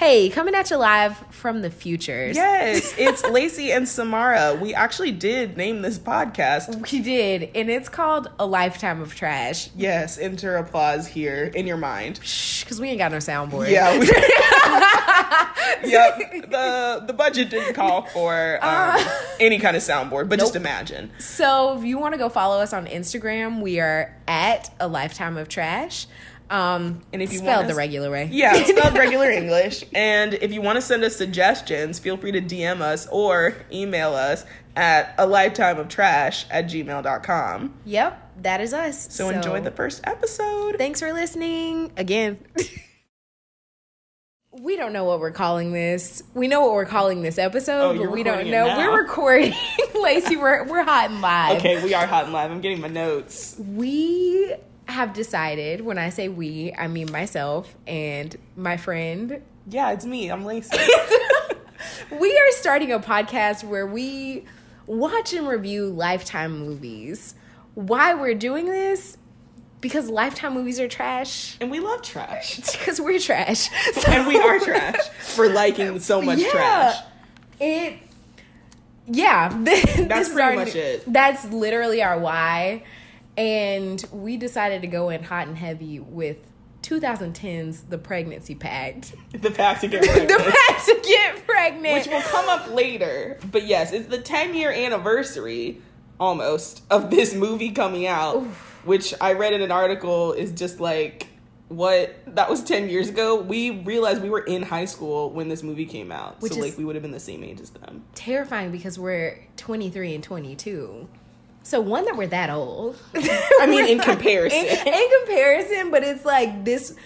Hey, coming at you live from the future. Yes, it's Lacey and Samara. We actually did name this podcast. We did, and it's called A Lifetime of Trash. Yes, enter applause here in your mind. Shh, because we ain't got no soundboard. Yeah. We, yep. The the budget didn't call for um, any kind of soundboard, but just imagine. So if you want to go follow us on Instagram, we are at A Lifetime of Trash. Um, And if you spelled want the regular way. Yeah, it's spelled regular English. And if you want to send us suggestions, feel free to DM us or email us at a lifetime of trash at gmail.com. Yep, that is us. So, enjoy the first episode. Thanks for listening again. we don't know what we're calling this. We know what we're calling this episode, Oh, but we don't know. We're recording. Lacey, we're we're hot and live. Okay, we are hot and live. I'm getting my notes. We have decided, when I say we, I mean myself and my friend. Yeah, it's me. I'm Lacey. We are starting a podcast where we watch and review lifetime movies. Why we're doing this? Because lifetime movies are trash. and we love trash. Because we're trash. And we are trash for liking so much trash. It. Yeah, that's pretty much it. That's literally our why, and we decided to go in hot and heavy with 2010's The Pregnancy Pact. The pact to get the pregnant. pact to get pregnant. Which will come up later. But yes, it's the 10 year anniversary almost of this movie coming out, which I read in an article is just like, what? That was 10 years ago. We realized we were in high school when this movie came out. Which so, like, we would have been the same age as them. terrifying because we're 23 and 22. So one that we're that old. I mean, in comparison. in, in comparison, but it's like this.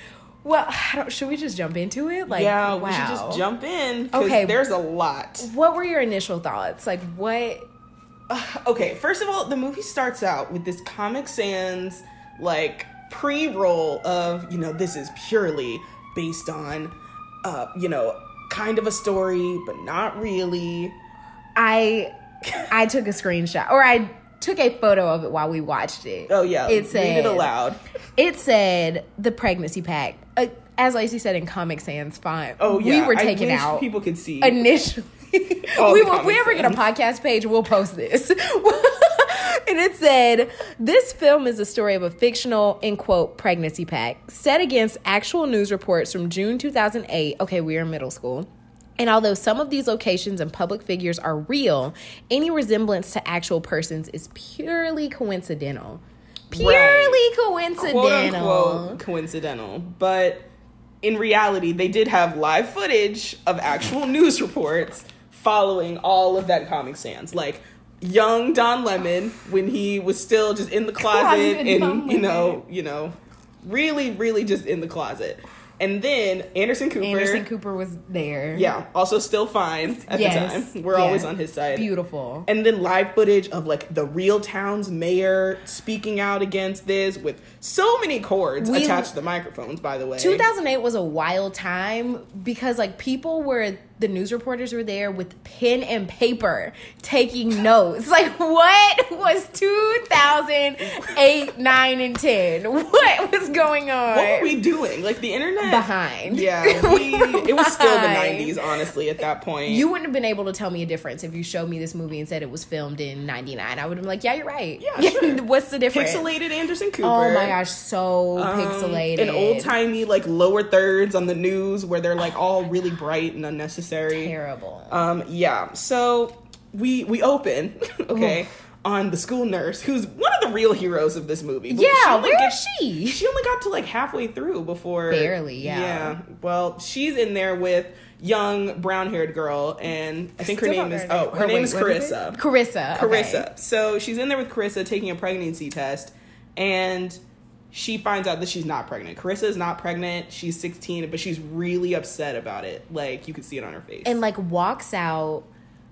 Well, I don't, should we just jump into it? Like, yeah, wow. we should just jump in. Okay. Okay. There's a lot. What were your initial thoughts? Like, what? Okay, first of all, the movie starts out with this Comic Sans like pre-roll of, you know, this is purely based on uh, you know, kind of a story, but not really. I I took a screenshot or I took a photo of it while we watched it. Oh yeah, it read said it aloud. It said the pregnancy pact. Uh, as Lacey said in Comic Sans font. Oh yeah, we were taken out People could see. initially. All we will, if we ever get a podcast page, we'll post this. and it said, This film is the story of a fictional, in quote, pregnancy pact set against actual news reports from June 2008. Okay, we are in middle school. And although some of these locations and public figures are real, any resemblance to actual persons is purely coincidental. Purely coincidental. quote unquote coincidental, but in reality, they did have live footage of actual news reports following all of that Comic Sans. Like young Don Lemon when he was still just in the closet Closet and you know, you know, really, really just in the closet. And then Anderson Cooper. Anderson Cooper was there. Yeah, also still fine at Yes. the time. We're Yeah. always on his side. Beautiful. And then live footage of like the real town's mayor speaking out against this with so many cords We- attached to the microphones, by the way. 2008 was a wild time because like people were the news reporters were there with pen and paper taking notes like what was 2008 9 and 10 what was going on What were we doing? Like the internet? behind Yeah, we, it was still the 90s, honestly, at that point. you wouldn't have been able to tell me a difference if you showed me this movie and said it was filmed in 99 i would have been like yeah you're right Yeah, sure. what's the difference Pixelated Anderson Cooper. oh my gosh so Um, pixelated And old timey, like lower thirds on the news where they're like all really bright and unnecessary. Terrible Um, yeah. So we we open, okay, on the school nurse, who's one of the real heroes of this movie. But yeah where gets- is she She only got to like halfway through before Barely, yeah. Yeah. Well, she's in there with young brown haired girl, and I think her Still name is oh her Oh, name wait, is what is? Carissa. Carissa. okay. Carissa. So she's in there with Carissa taking a pregnancy test, and she finds out that she's not pregnant. Carissa is not pregnant. She's 16, but she's really upset about it. Like you could see it on her face. and like walks out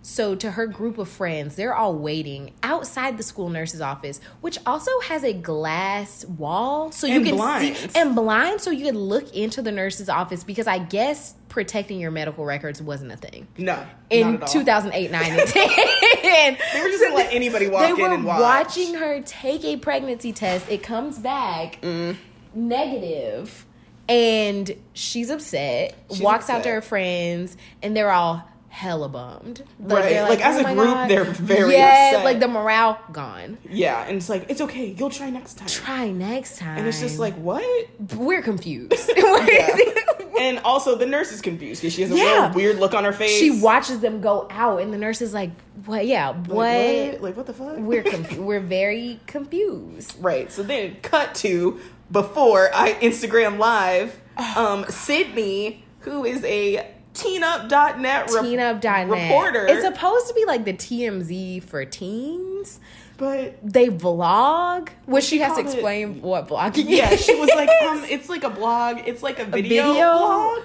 so to her group of friends they're all waiting outside the school nurse's office which also has a glass wall so you And can blinds. see and blind so you can look into the nurse's office because i guess protecting your medical records wasn't a thing no, in at all. 2008 9 and 10 They were just gonna let anybody walk they in were and watch. watching her take a pregnancy test it comes back Mm. negative And she's upset, She's walks out to her friends, and they're all hella bummed. Right. they're Like, as a group, they're very yeah, upset. like the morale gone. Yeah, and it's like it's okay. You'll try next time. Try next time. And it's just like what? we're confused. And also the nurse is confused because she has a Yeah. real weird look on her face. she watches them go out, and the nurse is like, "What? Yeah, Like, what? Like what the fuck? We're conf- we're very confused." right. So then cut to before I Instagram live. Um, Sydney, who is a teenup.net rep- Teenup.net. reporter, It's supposed to be like the TMZ for teens. But They vlog, which she, she has to called it- explain what vlogging. yeah, is. she was like, um, it's like a blog. It's like a video, video? blog,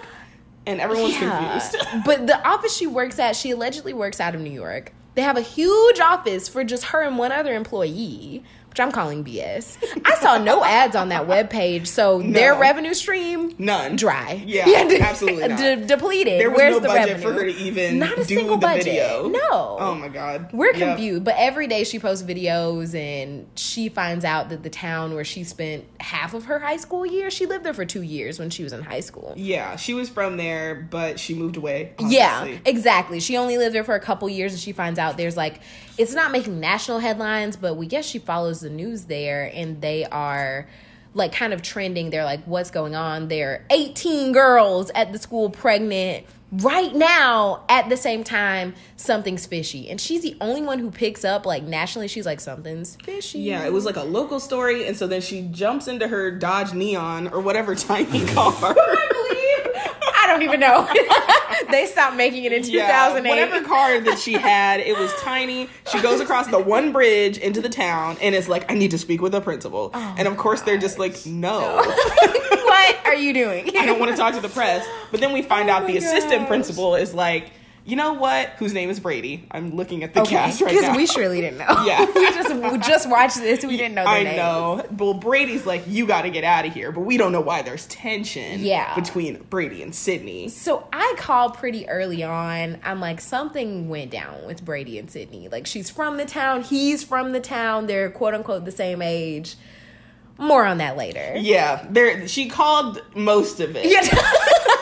and everyone's Yeah. confused. but the office she works at, she allegedly works out of New York. They have a huge office for just her and one other employee, which I'm calling BS. I saw no ads on that webpage, so their revenue stream None. dry. Yeah, de- absolutely not. de- depleted. There was Where's no the budget revenue? for her to even Not a do single the budget. video. No. Oh my god. We're Yep. confused, but every day she posts videos and she finds out that the town where she spent half of her high school year, she lived there for two years when she was in high school. Yeah, she was from there, but she moved away. Yeah, exactly. She only lived there for a couple years and she finds out there's like, it's not making national headlines, but we guess she follows the news there and they are like kind of trending. They're like, what's going on? There are 18 girls at the school pregnant right now at the same time something's fishy and she's the only one who picks up like nationally she's like something's fishy Yeah, it was like a local story, and so then she jumps into her Dodge Neon or whatever tiny car. Oh, I don't even know. they stopped making it in 2008. whatever car that she had, it was tiny. She goes across the one bridge into the town, and it's like, I need to speak with the principal. Oh and of course, they're just like, no. what are you doing? I don't want to talk to the press. But then we find out Oh my the assistant principal is like, you know what? Whose name is Brady? I'm looking at the cast right now. Because we surely didn't know. Yeah. we just we just watched this. We didn't know. Their I names. know. Well, Brady's like, you got to get out of here, but we don't know why there's tension. Yeah. between Brady and Sydney. So I called pretty early on. I'm like, something went down with Brady and Sydney. Like she's from the town, he's from the town. They're quote unquote the same age. More on that later. Yeah, there. She called most of it.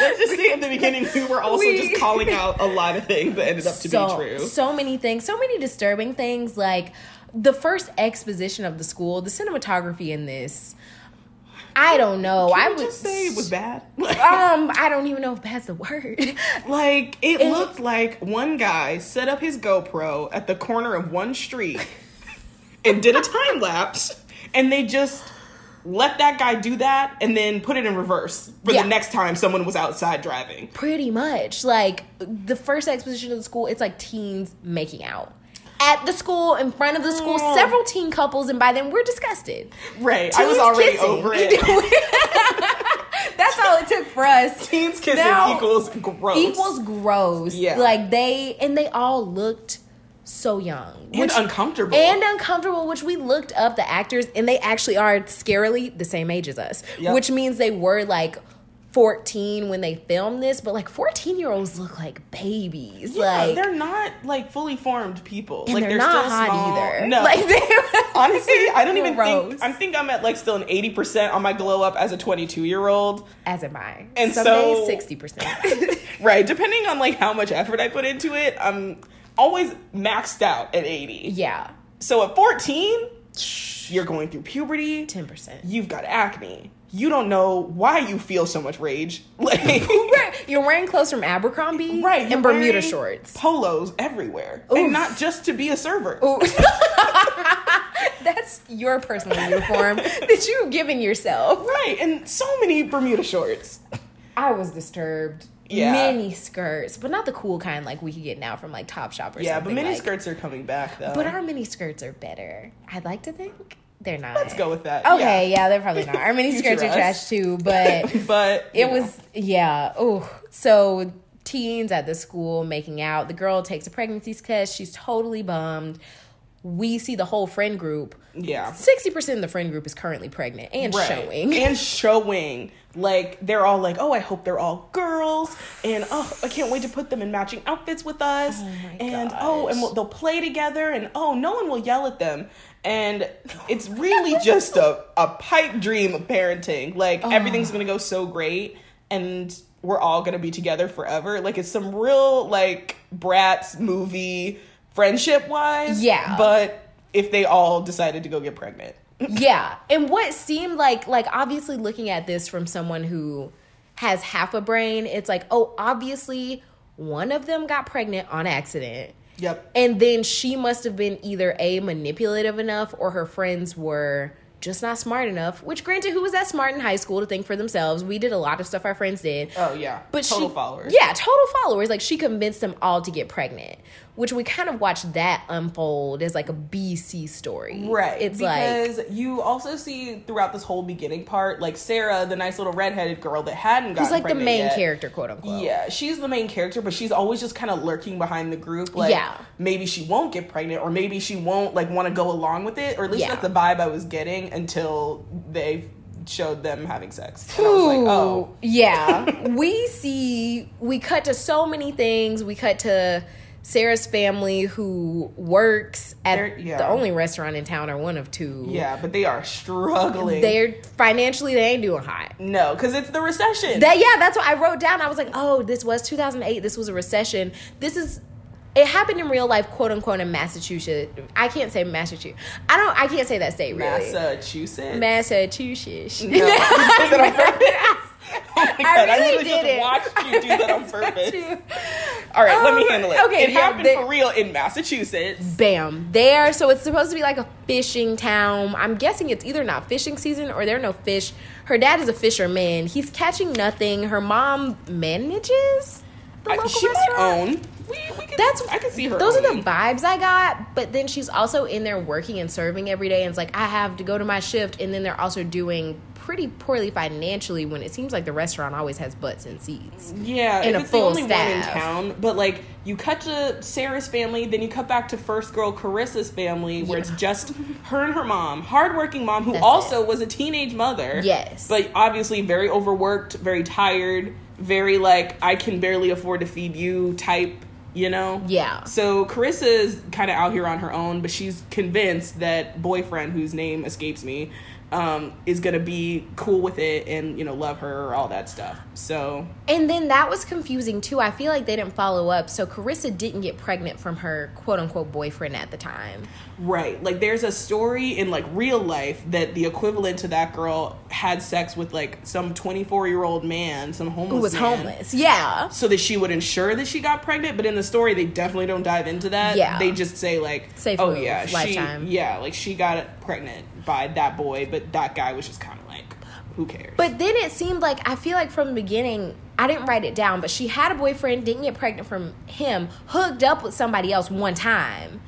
Let's just say at the beginning we were also We- just calling out a lot of things that ended up to so, be true. So many things, so many disturbing things. Like the first exposition of the school, the cinematography in this. I don't know. I would just say it was bad. Um, I don't even know if that's the word. like it, It- looked like one guy set up his GoPro at the corner of one street and did a time lapse, and they just let that guy do that and then put it in reverse for Yeah. the next time someone was outside driving. Pretty much. Like the first exposition of the school, it's like teens making out. At the school, in front of the school, Mm. several teen couples, and by then we're disgusted. Right, I was already kissing. over it. That's all it took for us. Teens kissing Now- equals gross. Equals gross. Yeah. Like they and they all looked so young. and uncomfortable. and uncomfortable, which we looked up the actors, and they actually are scarily the same age as us, Yep. which means they were like 14 when they filmed this, but like 14 year olds look like babies. Yeah, like, they're not like fully formed people. like they're, they're, not still hot small. either. No, like honestly, I don't even gross. think. I think I'm at like still an eighty percent on my glow up as a 22 year old. as am I. And Some so- days 60%. Right, depending on like how much effort I put into it, I'm always maxed out at 80. yeah, So at 14, you're going through puberty. 10%. You've got acne. You don't know why you feel so much rage. Like You're wearing clothes from Abercrombie right, and Bermuda shorts. polos everywhere, Oof. and not just to be a server. That's your personal uniform that you've given yourself. Right, and so many Bermuda shorts. I was disturbed. Yeah. Mini skirts, but not the cool kind like we could get now from like Topshop or Yeah, something. but mini like- skirts are coming back though. But our mini skirts are better. I'd like to think they're not. Let's go with that. Okay, yeah, they're probably not. Our mini skirts are trash too, but but it know. was yeah. Oh, so teens at the school making out. The girl takes a pregnancy test. She's totally bummed. We see the whole friend group. Yeah. 60% of the friend group is currently pregnant and Right. showing. and showing. Like they're all like oh i hope they're all girls. And oh i can't wait to put them in matching outfits with us. Oh and oh and we'll, they'll play together. And oh no one will yell at them. And it's really just a, a pipe dream of parenting. Like oh. everything's gonna go so great and we're all gonna be together forever. Like it's some real like Bratz movie friendship wise Yeah. but if they all decided to go get pregnant. Yeah. And what seemed like like obviously looking at this from someone who has half a brain it's like oh obviously one of them got pregnant on accident. Yep. And then she must have been either a manipulative enough or her friends were just not smart enough which granted who was that smart in high school to think for themselves? We did a lot of stuff our friends did. Oh yeah. But total she, followers. Yeah, total followers. Like she convinced them all to get pregnant, which we kind of watched that unfold as like a BC story. Right. It's like because you also see throughout this whole beginning part, like Sarah, the nice little redheaded girl that hadn't gotten who's like the main yet. character, quote unquote. Yeah, she's the main character, but she's always just kind of lurking behind the group. Like, Yeah. maybe she won't get pregnant, or maybe she won't like want to go along with it, or at least Yeah. that's the vibe I was getting until they showed them having sex. And I was like, oh, yeah. we see we cut to so many things. We cut to Sarah's family who works at yeah. the only restaurant in town or one of two. yeah, but they are struggling. They're financially they ain't doing hot. no, because it's the recession. That yeah, that's what I wrote down. I was like, oh, this was 2008. This was a recession. This is. It happened in real life, quote unquote, in Massachusetts. I can't say Massachusetts. I don't. I can't say that state really. Massachusetts. Massachusetts. no, you did that on purpose. Oh my I God, I really literally just didn't. watched you do that on purpose. All right, let me Um, handle it. okay, it yeah, happened they- for real in Massachusetts. Bam. There. So it's supposed to be like a fishing town. I'm guessing it's either not fishing season or there are no fish. Her dad is a fisherman. He's catching nothing. Her mom manages the I- local she restaurant. might own. We, we can, That's I can see her. Those are the vibes I got. But then she's also in there working and serving every day, and it's like I have to go to my shift, and then they're also doing pretty poorly financially when it seems like the restaurant always has butts and seats. Yeah, and a it's full the only one in staff. town. But like, you cut to Sarah's family, then you cut back to first girl Carissa's family, where it's just her and her mom, hardworking mom who That's also it. was a teenage mother. Yes. but obviously very overworked, very tired, very like I can barely afford to feed you type. You know. Yeah. So Carissa is kind of out here on her own, but she's convinced that boyfriend, whose name escapes me, um, is gonna be cool with it and you know love her, all that stuff. So And then that was confusing too. I feel like they didn't follow up. So Carissa didn't get pregnant from her quote unquote boyfriend at the time. Right. Like there's a story in like real life that the equivalent to that girl had sex with like some 24 year old man, some homeless Who was man, homeless. Yeah. So that she would ensure that she got pregnant, but in the story they definitely don't dive into that. Yeah. They just say like, Safe oh move, yeah, she, lifetime. yeah, like she got pregnant by that boy, but that guy was just kind of like, who cares? But then it seemed like I feel like from the beginning, I didn't write it down, but she had a boyfriend, didn't get pregnant from him, hooked up with somebody else one time,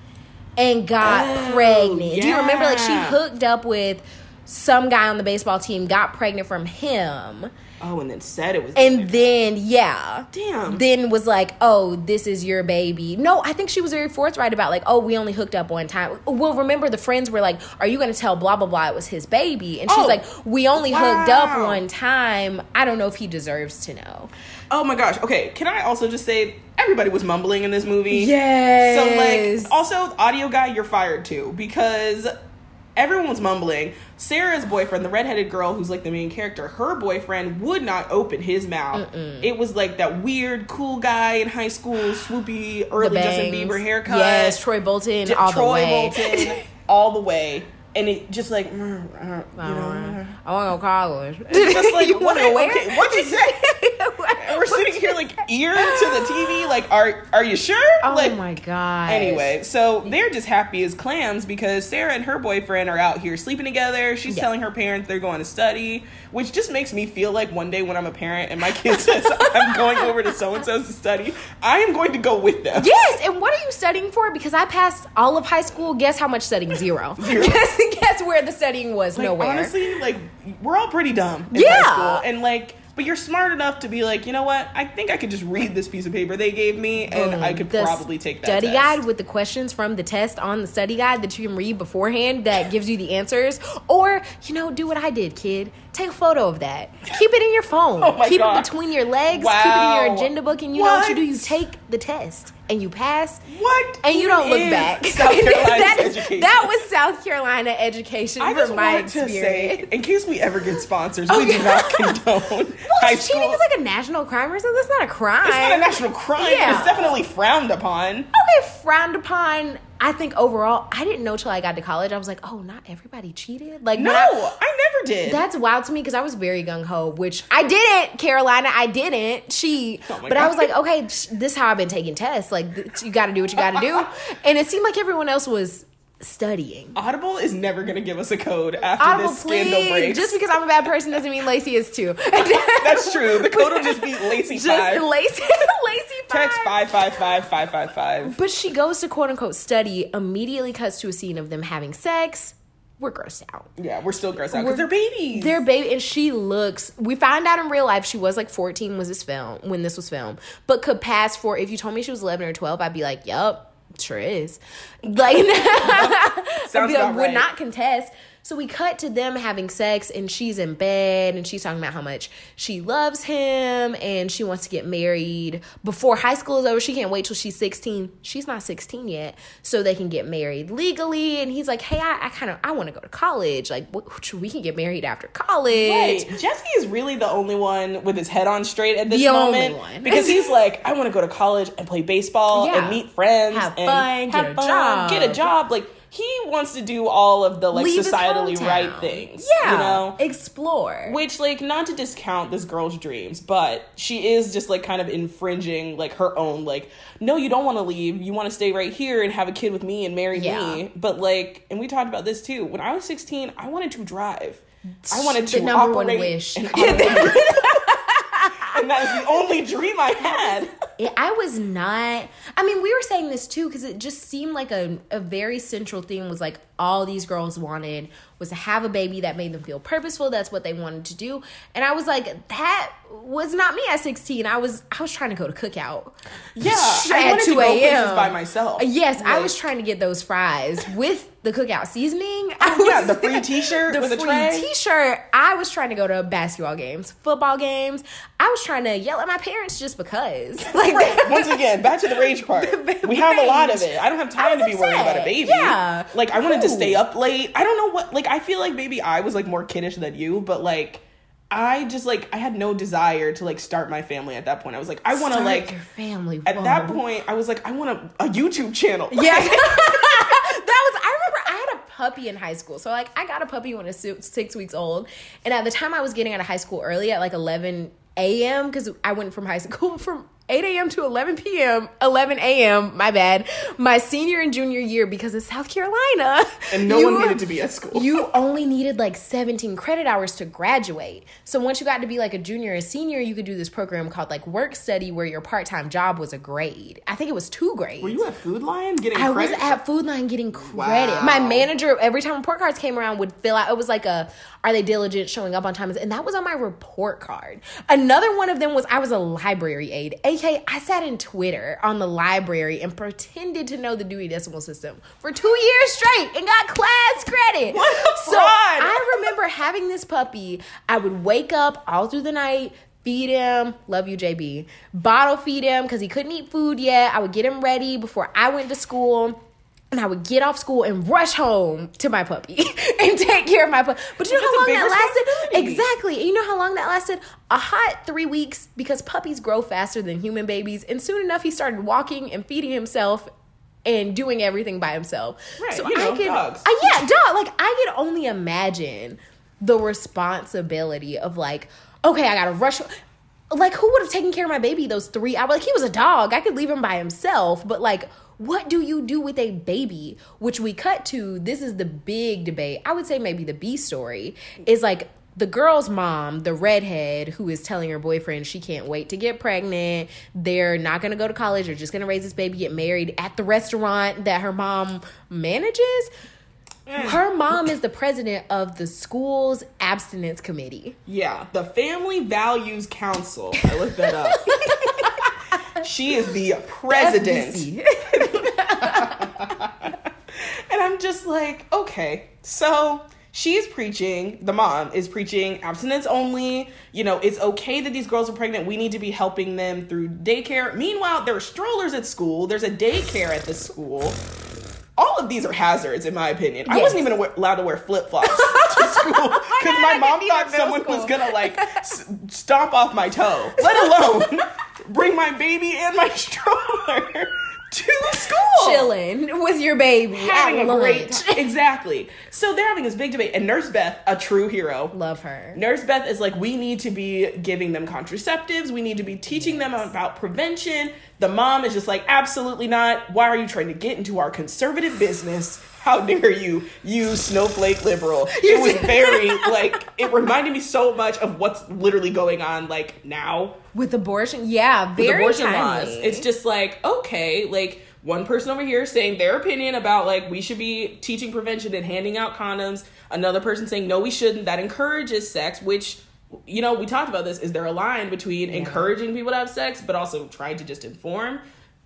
and got Oh, pregnant. Do you remember? Like she hooked up with some guy on the baseball team, got pregnant from him, oh, and then said it was. and then yeah, damn. then was like, "Oh, this is your baby." No, I think she was very forthright about like, "Oh, we only hooked up one time." Well, remember the friends were like, "Are you going to tell blah blah blah it was his baby?" And she's Oh, like, "We only hooked up one time. I don't know if he deserves to know." oh my gosh. Okay, can I also just say everybody was mumbling in this movie? Yes. So like also audio guy, you're fired too because everyone was mumbling. Sarah's boyfriend, the redheaded girl who's like the main character, her boyfriend would not open his mouth. It was like that weird cool guy in high school, swoopy early Justin. Bieber haircut. Yes, Troy Bolton J- all the Troy way. Bolton all the way. And it just like, mm, uh, you I know, want to go college. it's just like you what, want to wear? okay, what you say? We're sitting here like ear to the TV, like, are are you sure? Oh like, my god. Anyway, so they're just happy as clams because Sarah and her boyfriend are out here sleeping together. She's Yeah. telling her parents they're going to study, which just makes me feel like one day when I'm a parent and my kid says I'm going over to so and so's to study, I am going to go with them. Yes, and what are you studying for? Because I passed all of high school. Guess how much studying? Zero. Zero. guess, guess where the studying was? Like, Nowhere. Honestly, like we're all pretty dumb in Yeah. and like but you're smart enough to be like, you know what? I think I could just read this piece of paper they gave me, and I could The probably take that study test. guide with the questions from the test on the study guide that you can read beforehand that gives you the answers or you know do what i did kid take a photo of that keep it in your phone Oh keep God. it between your legs keep it in your agenda book and you know what you do you take the test and you pass What? and you don't look back South that, is- that was south carolina education I just from my want to say, in case we ever get sponsors, Oh, we do not condone high well, school. cheating is like a national crime or something that's not a crime it's not a national crime. Yeah. It's definitely frowned upon. okay, frowned upon. I think overall, I didn't know till I got to college. I was like, oh, not everybody cheated. Like, No, I- I, never did. that's wild to me because I was very gung ho, which I didn't. Carolina, I didn't cheat, Oh but I was like, okay, this is how I've been taking tests. Like, th- you got to do what you got to do, and it seemed like everyone else was studying. Audible is never going to give us a code after Audible, this scandal please. breaks. Just because I'm a bad person doesn't mean Lacey is too. That's true. The code will just be Lacey Just five. Lacey, Lacey Text five five five five five five. But she goes to quote unquote study, immediately cuts to a scene of them having sex. We're grossed out. Yeah, we're still grossed out because they're babies. Their baby, and she looks. We found out in real life she was like 14 was this film when this was filmed, but could pass for. If you told me she was 11 or 12, I'd be like, "Yup, sure is." Like, Sounds like, would right. not contest. So we cut to them having sex, and she's in bed, and she's talking about how much she loves him, and she wants to get married before high school is over. She can't wait till she's 16. She's not 16 yet, so they can get married legally. And he's like, "Hey, I, I kind of I want to go to college. Like, what, we can get married after college." Right. Jesse is really the only one with his head on straight at this The only moment. one. Because he's like, I want to go to college and play baseball Yeah. and meet friends. Have and fun, get a job. Get a job. Like, he wants to do all of the like Leave societally right things. Yeah, You know? explore. Which, like, not to discount this girl's dreams, but she is just like kind of infringing like her own, like, no, you don't want to leave. You want to stay right here and have a kid with me and marry Yeah. me. But like, and we talked about this too. When I was 16, I wanted to drive. I wanted The to number one operate wish. and that is the only dream I had. It- I was not. I mean, we were saying this too because it just seemed like a, a very central theme was like all these girls wanted was to have a baby that made them feel purposeful. That's what they wanted to do, and I was like, that was not me at sixteen. I was I was trying to go to cookout. Yeah, I at wanted to two go places a.m. by myself. Yes, I was trying to get those fries with the cookout seasoning. I was, oh, Yeah, the free T-shirt the free. T-shirt. I was trying to go to basketball games, football games. I was trying to yell at my parents just because. Like Right. Once again, back to the rage part. The we have a lot of it. I don't have time to be worried about a baby. Yeah. Like I wanted to stay up late. I don't know what like I feel like maybe I was like more kiddish than you, but like I just like I had no desire to like start my family at that point. I was like I want to like your family. at that point I was like I want a, a YouTube channel. Yeah. that was I remember I had a puppy in high school. So like I got a puppy when it was six weeks old. And at the time I was getting out of high school early at like eleven AM because I went from high school from 8 a.m. to 11 p.m. 11 a.m. My bad. My senior and junior year because of South Carolina. And no You- one needed to be at school. You only needed like 17 credit hours to graduate. So once you got to be like a junior or senior, you could do this program called like work study where your part time job was a grade. I think it was two grades. Were you at Food Lion getting I was at Food Lion getting credit. Wow. My manager, every time report cards came around, would fill out. It was like a, are they diligent, showing up on time, and that was on my report card. Another one of them was I was a library aide, aka I sat in Twitter on the library and pretended to know the Dewey Decimal System for two years straight and got class credit. What so. I remember having this puppy. I would wake up all through the night. Feed him, love you, JB. Bottle feed him because he couldn't eat food yet. I would get him ready before I went to school and I would get off school and rush home to my puppy and take care of my puppy. But you know how long that lasted? Exactly. And you know how long that lasted? A hot three weeks because puppies grow faster than human babies. And soon enough, he started walking and feeding himself and doing everything by himself. Right, So you know, I could, dogs. I, yeah, dog. Like I could only imagine the responsibility of like, okay, I gotta rush. Like, who would have taken care of my baby those three hours? Like, he was a dog. I could leave him by himself, but like, what do you do with a baby? Which we cut to. This is the big debate. I would say maybe the B story is like the girl's mom, the redhead, who is telling her boyfriend she can't wait to get pregnant. They're not gonna go to college. They're just gonna raise this baby, get married at the restaurant that her mom manages. Mm. Her mom is the president of the school's abstinence committee. Yeah, the Family Values Council. I looked that up. she is the president. And I'm just like, okay, so she's preaching, the mom is preaching abstinence only. You know, it's okay that these girls are pregnant. We need to be helping them through daycare. Meanwhile, there are strollers at school, there's a daycare at the school. All of these are hazards, in my opinion. I wasn't even allowed to wear flip flops to school because my mom thought someone was gonna like s- stomp off my toe, let alone bring my baby and my stroller to school Chilling with your baby having a great lunch. time. exactly. So they're having this big debate, and Nurse Beth, a true hero. Love her. Nurse Beth is like, we need to be giving them contraceptives. We need to be teaching them about prevention. The mom is just like, absolutely not. Why are you trying to get into our conservative business? How dare you, you snowflake liberal? It was very like it reminded me so much of what's literally going on like now With abortion, yeah, with very abortion timely. laws. It's just like, okay, like one person over here saying their opinion about like we should be teaching prevention and handing out condoms, another person saying no, we shouldn't. That encourages sex, which you know, we talked about this. Is there a line between encouraging people to have sex but also trying to just inform?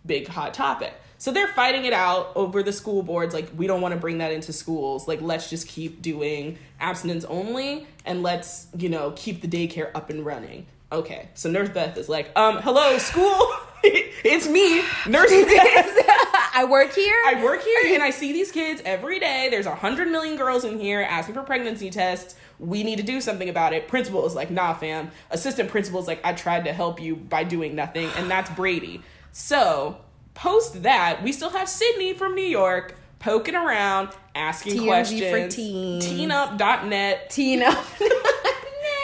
Big hot topic. So they're fighting it out over the school boards. Like, we don't want to bring that into schools. Like, let's just keep doing abstinence only and let's, you know, keep the daycare up and running. Okay. So Nurse Beth is like, um, hello, school. it's me, Nurse Beth. I work here. I work here and I see these kids every day. There's a hundred million girls in here asking for pregnancy tests. We need to do something about it. Principal is like, nah, fam. Assistant principal is like, I tried to help you by doing nothing, and that's Brady. So post that, we still have Sydney from New York poking around, asking TMZ questions. for teens. Teenup.net. Tina.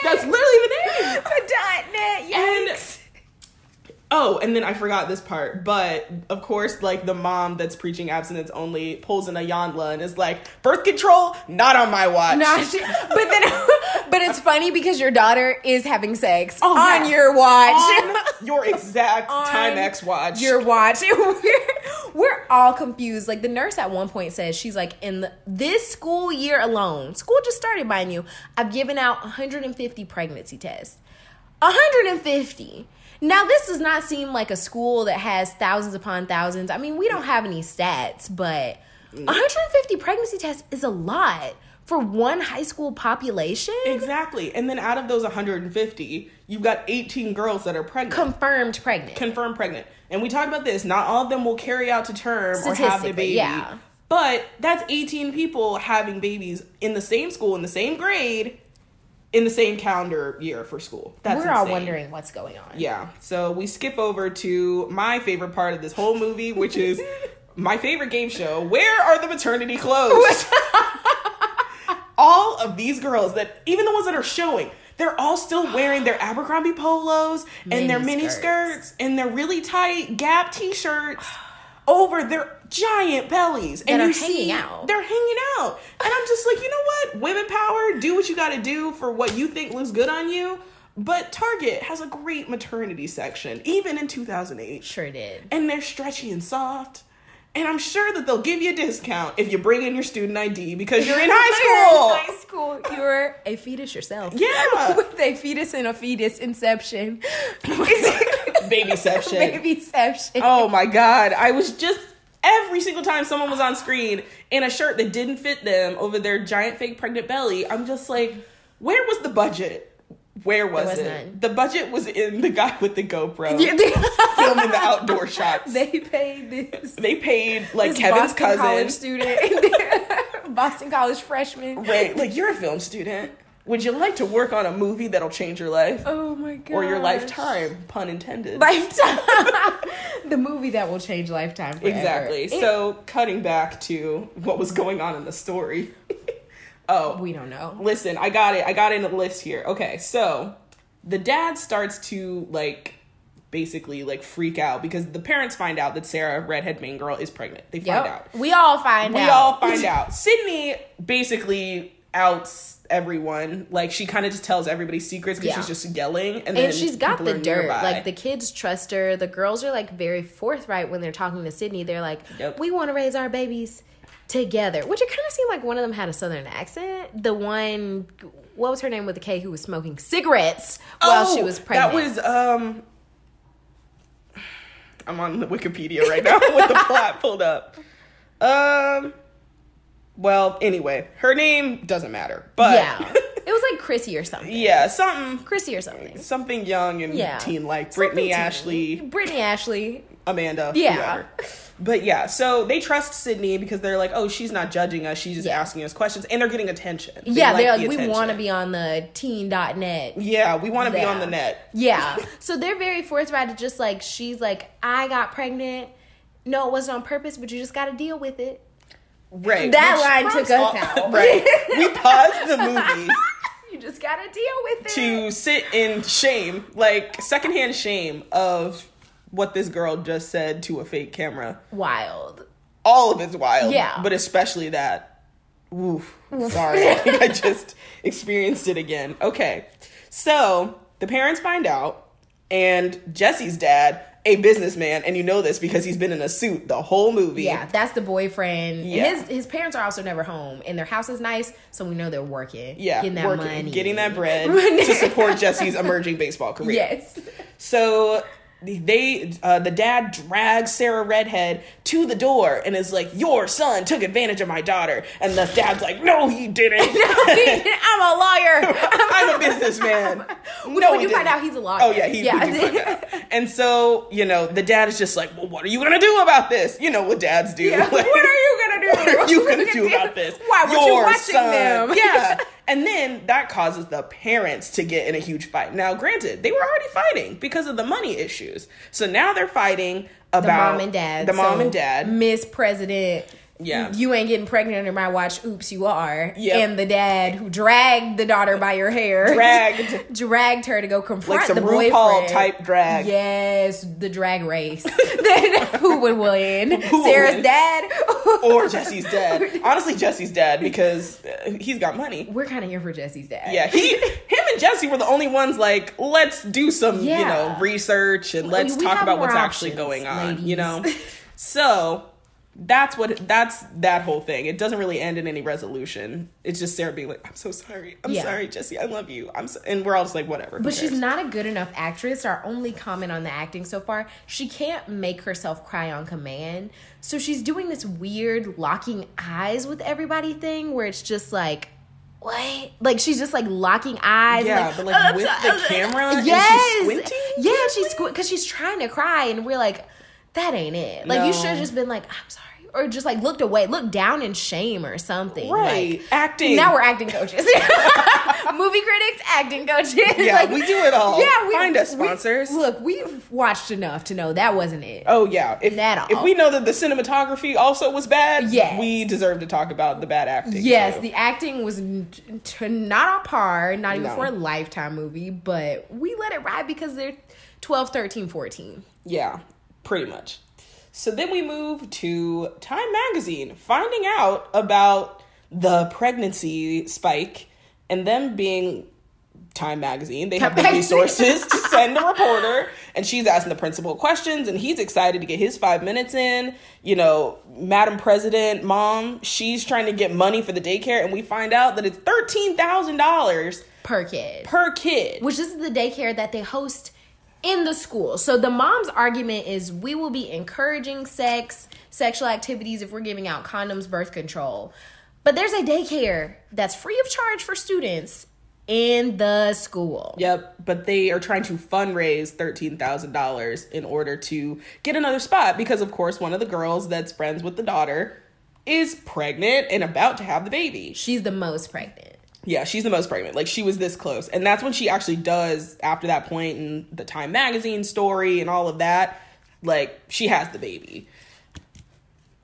That's literally the name. dot net. And oh, and then I forgot this part, but of course, like the mom that's preaching abstinence only pulls in a Yandla and is like, birth control, not on my watch. Not, but then, but it's funny because your daughter is having sex Oh, on yeah. your watch. on your exact Time X watch. your watch. We're, we're all confused. Like the nurse at one point says, she's like, in the, this school year alone, school just started, mind you, I've given out 150 pregnancy tests. 150. Now, this does not seem like a school that has thousands upon thousands. I mean, we don't have any stats, but mm. 150 pregnancy tests is a lot for one high school population. exactly. And then out of those 150, you've got 18 girls that are pregnant. Confirmed pregnant. confirmed pregnant. And we talked about this. Not all of them will carry out to term or have the baby. yeah. But that's 18 people having babies in the same school, in the same grade, in the same calendar year for school. That's We're all wondering what's going on. Yeah. So we skip over to my favorite part of this whole movie, which is my favorite game show. Where are the maternity clothes? all of these girls that even the ones that are showing they're all still wearing their abercrombie polos and their Mini mini skirts. skirts and their really tight gap t-shirts over their giant bellies and you hanging see out. they're hanging out and i'm just like you know what women power do what you got to do for what you think looks good on you but target has a great maternity section even in 2008 Sure did. and they're stretchy and soft. And I'm sure that they'll give you a discount if you bring in your student ID because you're in high school. High school. You're a fetus yourself. Yeah. With a fetus and a fetus inception. Babyception. Babyception. Oh my god. I was just every single time someone was on screen in a shirt that didn't fit them over their giant fake pregnant belly, I'm just like, where was the budget? Where was, was it? none. The budget was in the guy with the GoPro filming the outdoor shots. They, paid this. They paid like Kevin's Boston college student, Boston college freshman. Right, like you're a film student. Would you like to work on a movie that'll change your life? Oh my god. or your lifetime, pun intended. Lifetime. the movie that will change lifetime forever. exactly. It- so, cutting back to what was going on in the story. oh, we don't know. listen, I got it. I got it in the list here. Okay, so the dad starts to like basically like freak out because the parents find out that Sarah, redhead main girl, is pregnant. They find out. We all find We out. We all find out. Sydney basically outs everyone. Like she kind of just tells everybody secrets because Yeah. she's just yelling, and then and she's got the dirt. nearby. Like the kids trust her. The girls are like very forthright when they're talking to Sydney. They're like, Yep. "We want to raise our babies together, which it kind of seemed like one of them had a southern accent. The one, what was her name with the K, who was smoking cigarettes while she Oh, was pregnant. That was um. I'm on the Wikipedia right now with the plot pulled up. Um. Well, anyway, her name doesn't matter, but yeah, it was like Chrissy or something. yeah, something Chrissy or something. something young and Yeah. teen like Brittany, teen. Ashley, Brittany Ashley. Amanda, Yeah. whoever. But yeah, so they trust Sydney because they're like, oh, she's not judging us; she's just Yeah. asking us questions, and they're getting attention. They Yeah, they're the like, we want to be on the teen.net. Yeah, we want to be on the net. Yeah. So they're very forthright to just like, she's like, I got pregnant. No, it wasn't on purpose, but you just got to deal with it. Right. That line took us out. Right. We paused the movie You just got to deal with it. to sit in shame, like secondhand shame of what this girl just said to a fake camera. Wild. All of it's wild. Yeah. But especially that. Oof. Sorry. I just experienced it again. Okay. So the parents find out, and Jesse's dad, a businessman, and you know this because he's been in a suit the whole movie. Yeah, that's the boyfriend. Yeah. His his parents are also never home, and their house is nice, so we know they're working. Yeah, getting that working, money, getting that bread to support Jesse's emerging baseball career. Yes. So they, uh, the dad drags Sarah Redhead to the door and is like, "Your son took advantage of my daughter," and the dad's like, "No, he didn't. I'm a lawyer. I'm a businessman." When No, you he find didn't. out he's a lawyer. Oh yeah, he yeah. And so you know, the dad is just like, "Well, what are you gonna do about this?" You know what dads do. Yeah. Like, what are you gonna do? what are you gonna do about this? Why were you watching them? yeah. And then that causes the parents to get in a huge fight. Now, granted, they were already fighting because of the money issues. So now they're fighting about the mom and dad. The mom So, and dad. Miss President. Yeah. You ain't getting pregnant under my watch. Oops, you are. Yep. And the dad who dragged the daughter by your hair. Dragged. dragged her to go confront Like some the RuPaul boyfriend. type drag. Yes, the drag race. then who would win? would Sarah's win? dad Or Jesse's dad. Honestly, Jesse's dad because uh, he's got money. We're kind of here for Jesse's dad. Yeah, he, him, and Jesse were the only ones like, let's do some, you know, research and let's We talk about what's more actually going on. You know, so that's what that's that whole thing. It doesn't really end in any resolution. It's just Sarah being like, "I'm so sorry. I'm Yeah. sorry, Jesse. I love you. I'm," so, and we're all just like, "Whatever." But she's not a good enough actress. Our only comment on the acting so far, she can't make herself cry on command. So she's doing this weird locking eyes with everybody thing where it's just like, what? Like she's just like locking eyes. Yeah, like, but, like, with the uh, uh, uh, camera, and she's Yes. squinting, Yeah, she's squint because she's trying to cry, and we're like, that ain't it. Like you should have just been like, I'm sorry. Or just like looked away, looked down in shame or something. right Like, acting. now we're acting coaches. Movie critics, acting coaches. yeah, Like, we do it all. yeah, we find us we- sponsors. look, we've watched enough to know that wasn't it. Oh yeah, if At all. if we know that the cinematography also was bad, Yes. we deserve to talk about the bad acting. yes, the acting was n- t- not on par, not even No. for a lifetime movie, but we let it ride because they're 12, 13, 14. Yeah, pretty much. So then we move to Time Magazine, finding out about the pregnancy spike and them being Time Magazine. They have the resources to send a reporter, and she's asking the principal questions, and he's excited to get his five minutes in. You know, Madam President, mom, she's trying to get money for the daycare, and we find out that it's $13,000 Per kid. per kid. which is the daycare that they host in the school. So the mom's argument is we will be encouraging sex, sexual activities if we're giving out condoms, birth control. But there's a daycare that's free of charge for students in the school. Yep, but they are trying to fundraise thirteen thousand dollars in order to get another spot because, of course, one of the girls that's friends with the daughter is pregnant and about to have the baby. She's the most pregnant. Yeah, she's the most pregnant. Like she was this close, and that's when she actually does. After that point in the Time Magazine story and all of that, like she has the baby,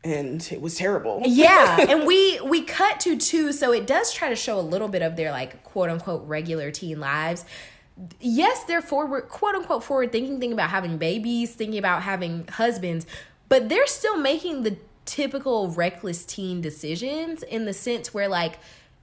and it was terrible. Yeah, and we we cut to two, so it does try to show a little bit of their like quote unquote regular teen lives. Yes, they're forward quote unquote forward thinking, thinking about having babies, thinking about having husbands, but they're still making the typical reckless teen decisions in the sense where like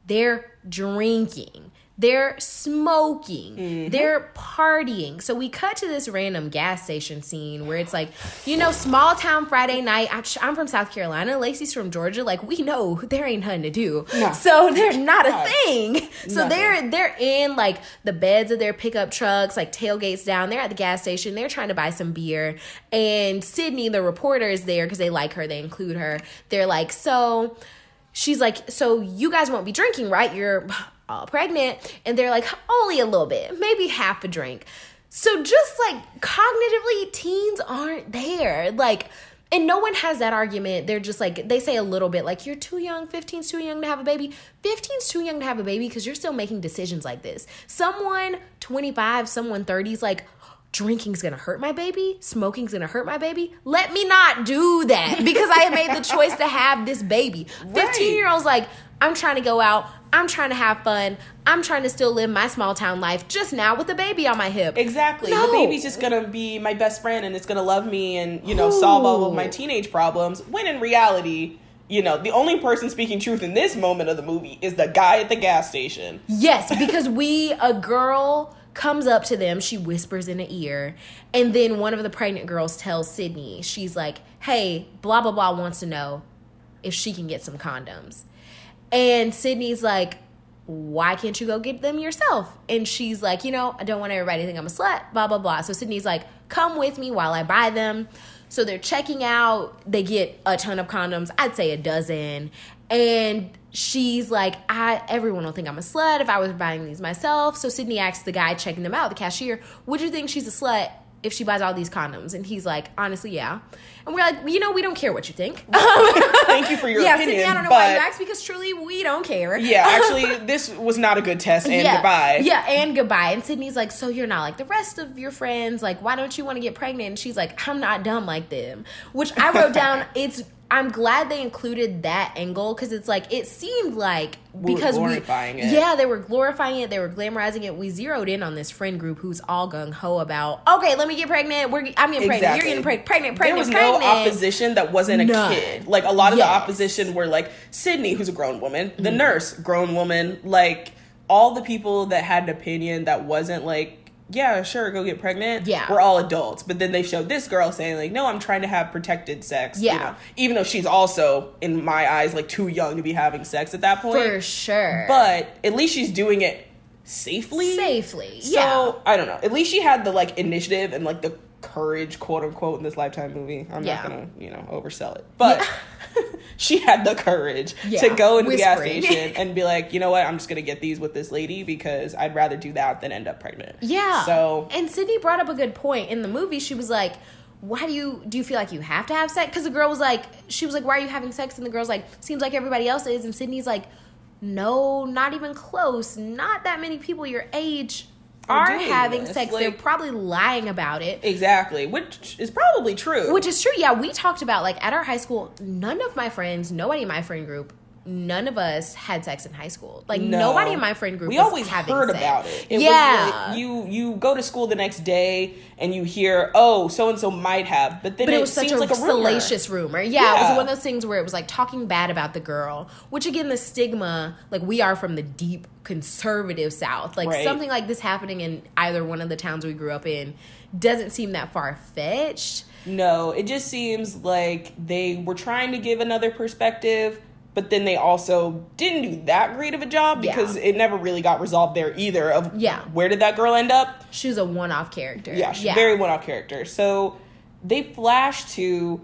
they're drinking, They're smoking. Mm-hmm. They're partying. So we cut to this random gas station scene where it's like, you know, small town Friday night. I'm, I'm from South Carolina. Lacey's from Georgia. Like we know there ain't nothing to do. No. So they're not a thing. So Nothing. they're they're in like the beds of their pickup trucks, like tailgates down. They're at the gas station. They're trying to buy some beer. And Sydney, the reporter, is there because they like her. They include her. They're like, so she's like, so you guys won't be drinking, right? You're all pregnant. And they're like, only a little bit, maybe half a drink. So just like cognitively, teens aren't there. Like, and no one has that argument. They're just like, they say a little bit, like, you're too young, 15's too young to have a baby. 15's too young to have a baby because you're still making decisions like this. Someone 25, someone 30's like, drinking's gonna hurt my baby, smoking's gonna hurt my baby. Let me not do that because I have made the choice to have this baby. 15 year olds like, I'm trying to go out, I'm trying to have fun, I'm trying to still live my small town life just now with a baby on my hip. Exactly. No. The baby's just gonna be my best friend and it's gonna love me and, you know, solve all of my teenage problems. When in reality, you know, the only person speaking truth in this moment of the movie is the guy at the gas station. Yes, because we a girl comes up to them, she whispers in the ear, and then one of the pregnant girls tells Sydney, she's like, "Hey, blah blah blah wants to know if she can get some condoms." And Sydney's like, "Why can't you go get them yourself?" And she's like, "You know, I don't want everybody to think I'm a slut, blah blah blah." So Sydney's like, "Come with me while I buy them." So they're checking out. They get a ton of condoms. I'd say a dozen. And she's like, I everyone will think I'm a slut if I was buying these myself. So Sydney asks the guy checking them out, the cashier, would you think she's a slut if she buys all these condoms? And he's like, honestly, yeah. And we're like, you know, we don't care what you think. Thank you for your yeah, opinion. Sydney, I don't know why you asked because truly we don't care. yeah, actually, this was not a good test. And yeah. goodbye. Yeah, and goodbye. And Sydney's like, so you're not like the rest of your friends. Like, why don't you want to get pregnant? And she's like, I'm not dumb like them. Which I wrote down. It's. I'm glad they included that angle because it's like it seemed like We were because glorifying we it. yeah they were glorifying it they were glamorizing it we zeroed in on this friend group who's all gung ho about okay let me get pregnant we're I'm getting pregnant you're getting preg- pregnant pregnant there was pregnant no opposition that wasn't a None. kid. Like a lot of Yes. the opposition were like Sydney, who's a grown woman, the Mm-hmm. nurse, grown woman, like all the people that had an opinion that wasn't like, yeah, sure, go get pregnant. Yeah. we're all adults. But then they showed this girl saying like, no, I'm trying to have protected sex. you Yeah. know, even though she's also in my eyes like too young to be having sex at that point. for sure But at least she's doing it safely. safely So yeah I don't know. At least she had the like initiative and like the courage, quote unquote, in this lifetime movie. I'm Yeah. not gonna, you know, oversell it. But she had the courage Yeah. to go into the gas Whispering. station and be like, you know what, I'm just gonna get these with this lady because I'd rather do that than end up pregnant. Yeah. So and Sydney brought up a good point in the movie. She was like, "Why do you do you feel like you have to have sex?" Because the girl was like, she was like, "Why are you having sex?" And the girl's like, "Seems like everybody else is." And Sydney's like, "No, not even close. Not that many people your age Are having this. sex. Like- They're probably lying about it." exactly, which is probably true. Which is true. Yeah, we talked about like at our high school, none of my friends, nobody in my friend group, none of us had sex in high school. Like No. nobody in my friend group we always heard sex. about it. It yeah. like you you go to school the next day and you hear, oh, so and so might have, but then but it, it was such seems a, like a rumor. salacious rumor. Yeah, it was one of those things where it was like talking bad about the girl, which again, the stigma, like we are from the deep conservative South. Like Right. something like this happening in either one of the towns we grew up in doesn't seem that far fetched. No, it just seems like they were trying to give another perspective, but then they also didn't do that great of a job Yeah. because it never really got resolved there either. Of Yeah. where did that girl end up? She was a one off character. Yeah, she's a very one off character. So they flash to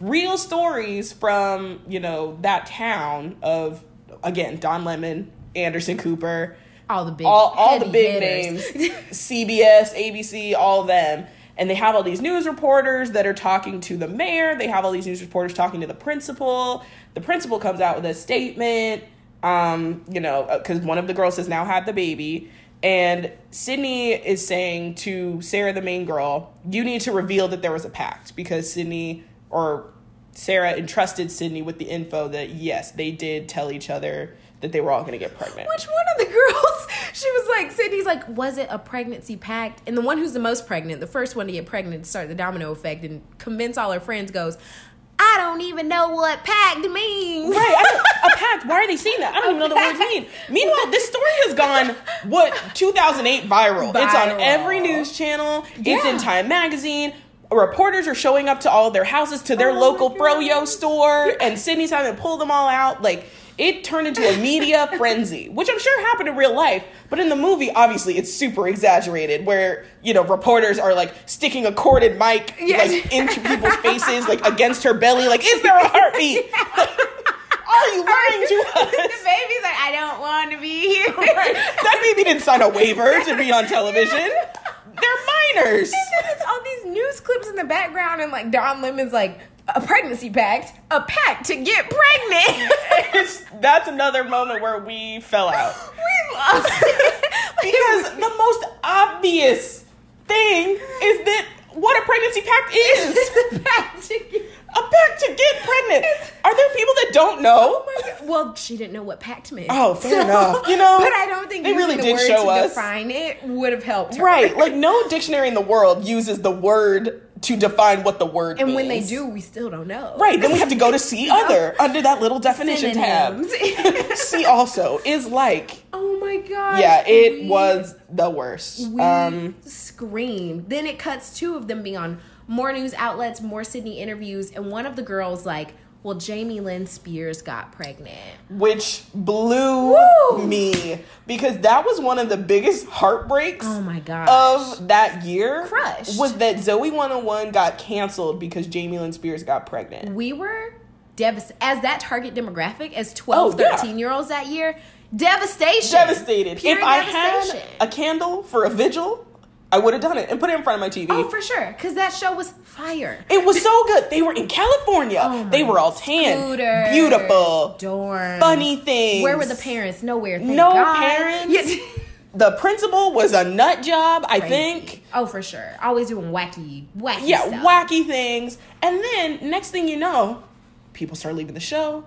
real stories from you know that town of again Don Lemon, Anderson Cooper, all the big all, all the big hitters. names cbs abc all of them and they have all these news reporters that are talking to the mayor. They have all these news reporters talking to the principal. The principal comes out with a statement um you know because one of the girls has now had the baby. And sydney is saying to sarah the main girl you need to reveal that there was a pact because sydney or sarah entrusted sydney with the info that yes they did tell each other that they were all going to get pregnant Which one of the girls? She was like, Sydney's like, was it a pregnancy pact? And the one who's the most pregnant, the first one to get pregnant, to start the domino effect and convince all her friends, goes, I don't even know what pact means. Right, a pact. Why are they saying that? I don't even know the words mean. Meanwhile, this story has gone what 2008 viral. It's on every news channel. It's in Time Magazine. Reporters are showing up to all their houses, to their Oh local froyo store, and Sydney's having to pull them all out. Like it turned into a media frenzy, which I'm sure happened in real life. But in the movie, obviously, it's super exaggerated. Where you know reporters are like sticking a corded mic Yes. like into people's faces, like against her belly. Like, is there a heartbeat? Are you lying to us? the baby's like, I don't want to be here. that baby didn't sign a waiver to be on television. They're minors. And then it's all these news clips in the background, and like Don Lemon's like, a pregnancy pact, a pact to get pregnant. That's another moment where we fell out. we lost. Because the most obvious thing is that what a pregnancy pact is. it's a pact to get. A pact to get pregnant. Are there people that don't know? Oh. Well, she didn't know what pact meant. Oh, fair enough. You know, but I don't think they really the did word show to us. define it would have helped her. Right. Like no dictionary in the world uses the word to define what the word and means. when they do, we still don't know. Right, then we have to go to see other under that little definition tab. See also is like oh my god. yeah, it We- was the worst. We Um screamed. Then it cuts two of them being on more news outlets, more Sydney interviews, and one of the girls like, "Well, Jamie Lynn Spears got pregnant." which blew Woo! me because that was one of the biggest heartbreaks Oh my gosh. of that year. Crushed. Was that Zoe 101 got canceled because Jamie Lynn Spears got pregnant. we were devastated as that target demographic as 12 Oh, yeah. 13 year olds that year devastation Devastated. Pure if I had a candle for a vigil, I would have done it and put it in front of my TV. oh for sure because that show was fire It was so good. They were in California. Oh they were all tan, Scooters, beautiful, dorms funny things. where were the parents nowhere thank No God. parents? Yeah. The principal was a nut job, I think. oh for sure always doing wacky wacky Yeah, stuff. wacky things. And then next thing you know, people start leaving the show.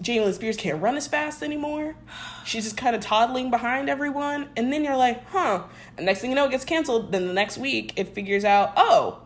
Jamie Lynn Spears can't run as fast anymore. She's just kind of toddling behind everyone. And then you're like, huh. And next thing you know, it gets canceled. Then the next week, it figures out, oh,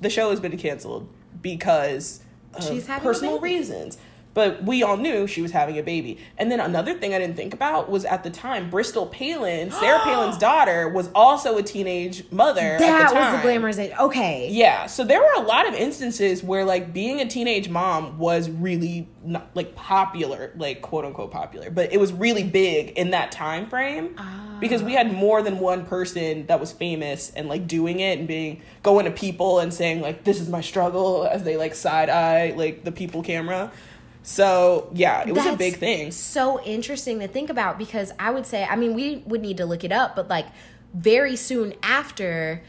the show has been canceled because of She's personal reasons. But we all knew she was having a baby. And then another thing I didn't think about was at the time, Bristol Palin, Sarah Palin's daughter, was also a teenage mother. at that the was the glamorization okay Yeah, so there were a lot of instances where like being a teenage mom was really not like popular, like quote unquote popular, but it was really big in that time frame ah. because we had more than one person that was famous and like doing it and being going to people and saying like this is my struggle as they like side eye like the people camera. So yeah, it was a big thing. so interesting to think about because I would say, I mean, we would need to look it up, but like very soon after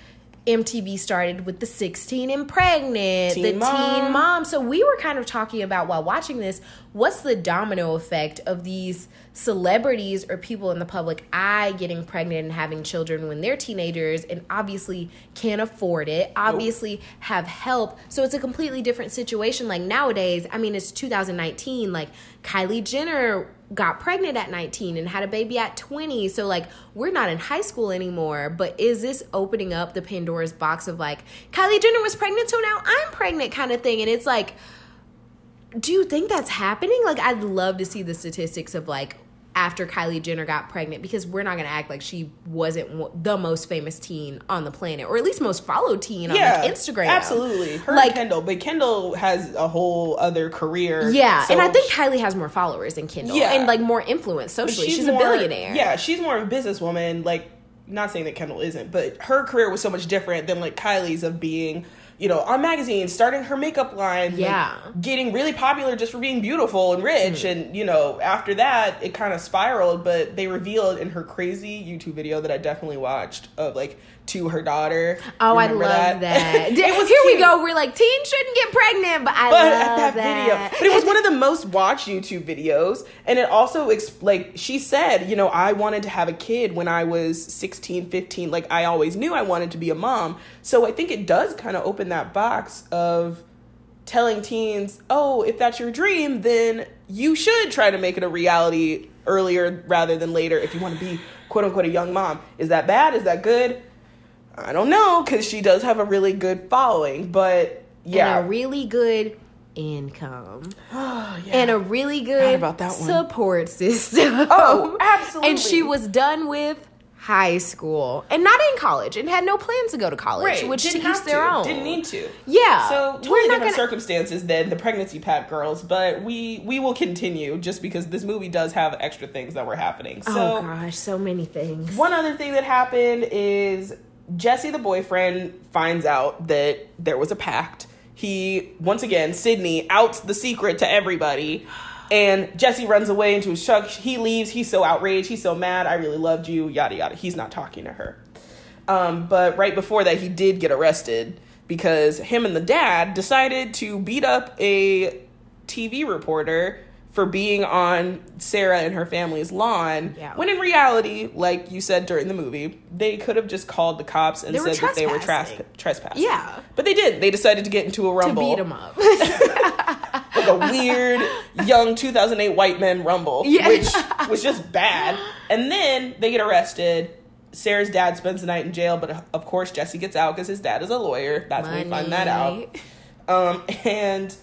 MTV started with the 16 and pregnant, Teen the Mom. teen mom. So we were kind of talking about while watching this, what's the domino effect of these celebrities or people in the public eye getting pregnant and having children when they're teenagers and obviously can't afford it, obviously have help. So it's a completely different situation. Like nowadays, I mean, it's 2019, like Kylie Jenner got pregnant at 19 and had a baby at 20. So like we're not in high school anymore, but is this opening up the Pandora's box of like Kylie Jenner was pregnant so now I'm pregnant kind of thing and it's like do you think that's happening? Like I'd love to see the statistics of like after Kylie Jenner got pregnant because we're not going to act like she wasn't wa- the most famous teen on the planet or at least most followed teen on like Instagram. Absolutely. Her Like- and Kendall. But Kendall has a whole other career. Yeah, so and I think Kylie has more followers than Kendall Yeah. and like more influence socially. She's, a more- billionaire. Yeah, she's more of a businesswoman. Like, not saying that Kendall isn't, but her career was so much different than like Kylie's of being, you know, on magazines, starting her makeup line, Yeah. Hmm. getting really popular just for being beautiful and rich, and you know, after that it kind of spiraled. But they revealed in her crazy YouTube video that I definitely watched of like to her daughter. Oh, I love that. it was Here we go. We're like teens shouldn't get pregnant, but I but love at that, that, video but it was one of the most watched youtube videos and it also ex- like she said you know i wanted to have a kid when i was 16 15 like i always knew i wanted to be a mom. So i think it does kind of open that box of telling teens oh if that's your dream then you should try to make it a reality earlier rather than later if you want to be quote unquote a young mom. Is that bad? Is that good i don't know because she does have a really good following but yeah and a really good income Oh, yeah. and a really good about that one. support system. Oh, absolutely. And she was done with high school and not in college and had no plans to go to college, right. which didn't each their to. own. Didn't need to. Yeah. So We're totally not different gonna- circumstances than the pregnancy pact girls, but we we will continue just because this movie does have extra things that were happening. Oh, so oh gosh, so many things. One other thing that happened is Jesse, the boyfriend, finds out that there was a pact. He, once again, Sydney outs the secret to everybody. And Jesse runs away into his truck. He leaves. He's so outraged. He's so mad. I really loved you. Yada, yada. He's not talking to her. Um, but right before that, he did get arrested because him and the dad decided to beat up a TV reporter for being on Sarah and her family's lawn. Yeah. When in reality, like you said during the movie, they could have just called the cops and They said that they were trespassing. Yeah. But they did. They decided to get into a rumble. to beat him up. Like a weird young 2008 white men rumble, Yeah. which was just bad. And then they get arrested. Sarah's dad spends the night in jail, but of course Jesse gets out because his dad is a lawyer. That's when we find that out. Um, and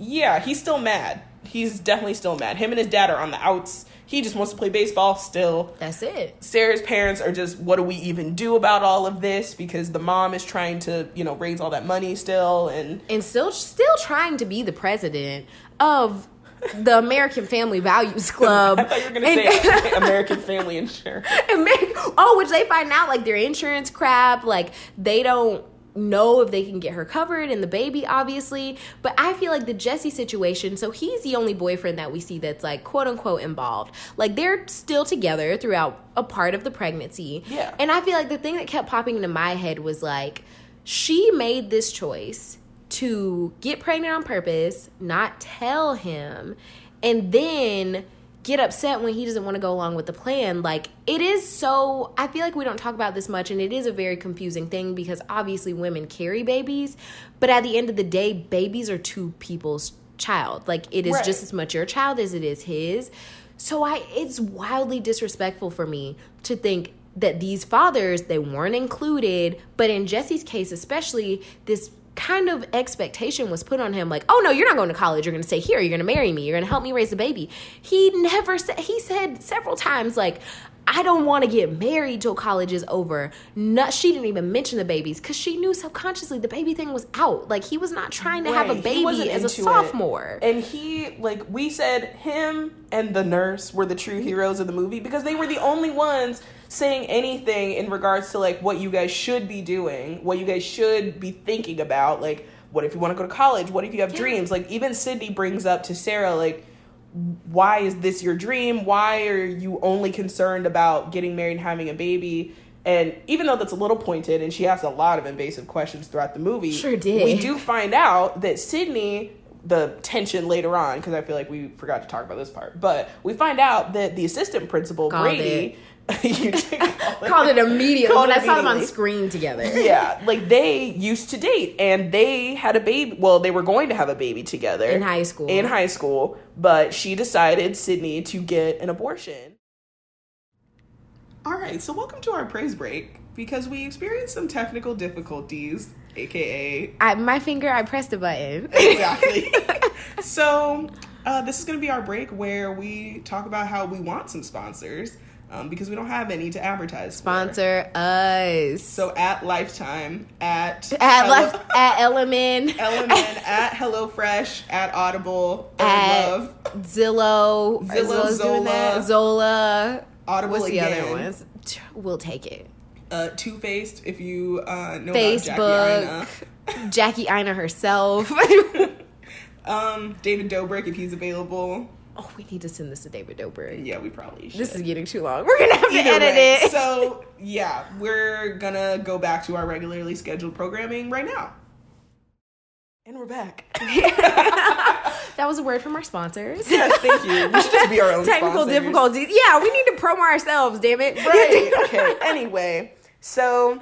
yeah, he's still mad. He's definitely still mad. Him and his dad are on the outs. He just wants to play baseball still. That's it. Sarah's parents are just, what do we even do about all of this? Because the mom is trying to, you know, raise all that money still. And And still still trying to be the president of the American Family Values Club. I thought you were going to say American Family Insurance. Ameri- oh, which they find out like their insurance crap, like they don't know if they can get her covered and the baby obviously. But i feel like the jesse situation so he's the only boyfriend that we see that's like quote unquote involved. Like they're still together throughout a part of the pregnancy. Yeah. and i feel like the thing that kept popping into my head was like she made this choice to get pregnant on purpose not tell him and then get upset when he doesn't want to go along with the plan. Like it is so I feel like we don't talk about this much and it is a very confusing thing because obviously women carry babies, but at the end of the day babies are two people's child. Like it is Right. just as much your child as it is his. So I it's wildly disrespectful for me to think that these fathers they weren't included, but in Jesse's case especially this kind of expectation was put on him like oh no you're not going to college. You're going to stay here. You're going to marry me. You're going to help me raise a baby. He never said he said several times like i don't want to get married till college is over. Not she didn't even mention the babies because she knew subconsciously the baby thing was out. Like he was not trying to have a Right, he wasn't baby as a into it. sophomore. And he, like, we said him and the nurse were the true heroes of the movie because they were the only ones saying anything in regards to, like, what you guys should be doing, what you guys should be thinking about. Like, what if you want to go to college? What if you have dreams? Like, even Sydney brings up to Sarah, like, why is this your dream? Why are you only concerned about getting married and having a baby? And even though that's a little pointed and she asks a lot of invasive questions throughout the movie, Sure did. we do find out that Sydney, the tension later on, because I feel like we forgot to talk about this part, but we find out that the assistant principal, Called Brady, you call it- called it immediately Called when it i saw them on screen together yeah, like they used to date and they had a baby. Well, they were going to have a baby together in high school in high school, but she decided Sydney to get an abortion. All right, so welcome to our praise break because we experienced some technical difficulties, aka I, my finger i pressed a button exactly. so uh, this is going to be our break where we talk about how we want some sponsors um, because we don't have any to advertise. for. sponsor us So at Lifetime, at at Hello- at element Element, at HelloFresh, at Audible, at Love, Zillow, Zillow, that. Zola. Audible What's the other ones? We'll take it. uh, Too Faced. If you uh, know Facebook, about Jackie Jackie Aina herself. Um, David Dobrik, if he's available. Oh, we need to send this to David Dobrik. Yeah, we probably should. This is getting too long. We're gonna have to Either edit way. it. So yeah, we're gonna go back to our regularly scheduled programming right now. And we're back. that was a word from our sponsors. yes, thank you. We should just be our own Technical sponsors. difficulties. Yeah, we need to promo ourselves. Damn it. Right. okay. Anyway, so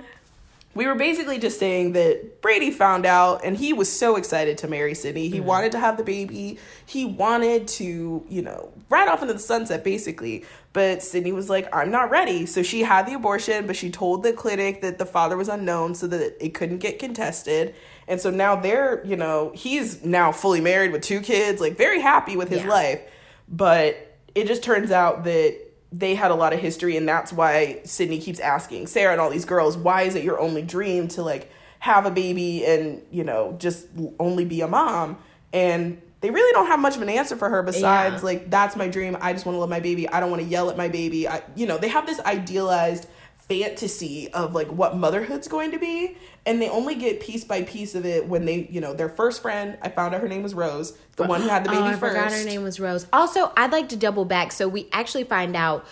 we were basically just saying that Brady found out and he was so excited to marry Sydney. He mm-hmm. wanted to have the baby. He wanted to, you know, ride off into the sunset basically. But Sydney was like, I'm not ready. So she had the abortion, but she told the clinic that the father was unknown so that it couldn't get contested. And so now they're, you know, he's now fully married with two kids, like very happy with his Yeah. life. But it just turns out that they had a lot of history, and that's why Sydney keeps asking Sarah and all these girls, why is it your only dream to like have a baby and, you know, just only be a mom? And they really don't have much of an answer for her besides Yeah. like that's my dream. I just want to love my baby. I don't want to yell at my baby. I, you know, they have this idealized fantasy of like what motherhood's going to be and they only get piece by piece of it when they you know their first friend i found out her name was rose the one who had the oh, baby oh, I first forgot her name was Rose. Also, I'd like to double back. So we actually find out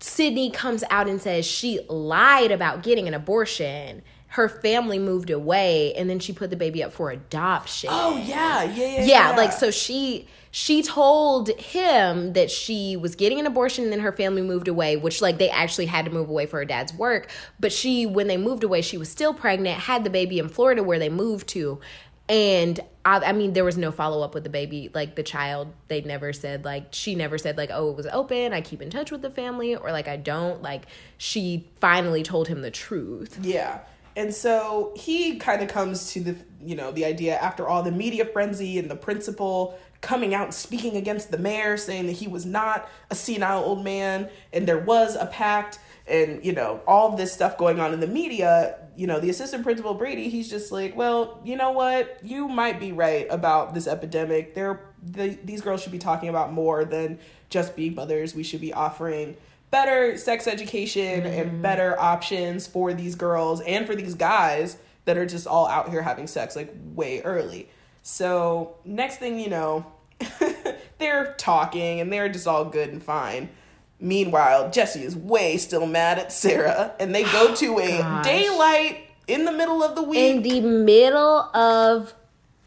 Sydney comes out and says she lied about getting an abortion. Her family moved away, and then she put the baby up for adoption. oh yeah yeah yeah yeah, like so she she told him that she was getting an abortion and then her family moved away which like they actually had to move away for her dad's work. But she when they moved away she was still pregnant had the baby in florida where they moved to. And I, I mean there was no follow-up with the baby. Like the child they never said like she never said like oh it was open. I keep in touch with the family or like i don't. Like she finally told him the truth. Yeah. And so he kind of comes to the you know the idea after all the media frenzy and the principal coming out and speaking against the mayor saying that he was not a senile old man and there was a pact and you know all this stuff going on in the media you know the assistant principal Brady he's just like well you know what? You might be right about this epidemic. There the, these girls should be talking about more than just being mothers. We should be offering better sex education and mm-hmm. better options for these girls and for these guys that are just all out here having sex like way early. So, next thing you know, they're talking and they're just all good and fine. Meanwhile, Jesse is way still mad at Sarah and they go to a Gosh. daylight in the middle of the week. in the middle of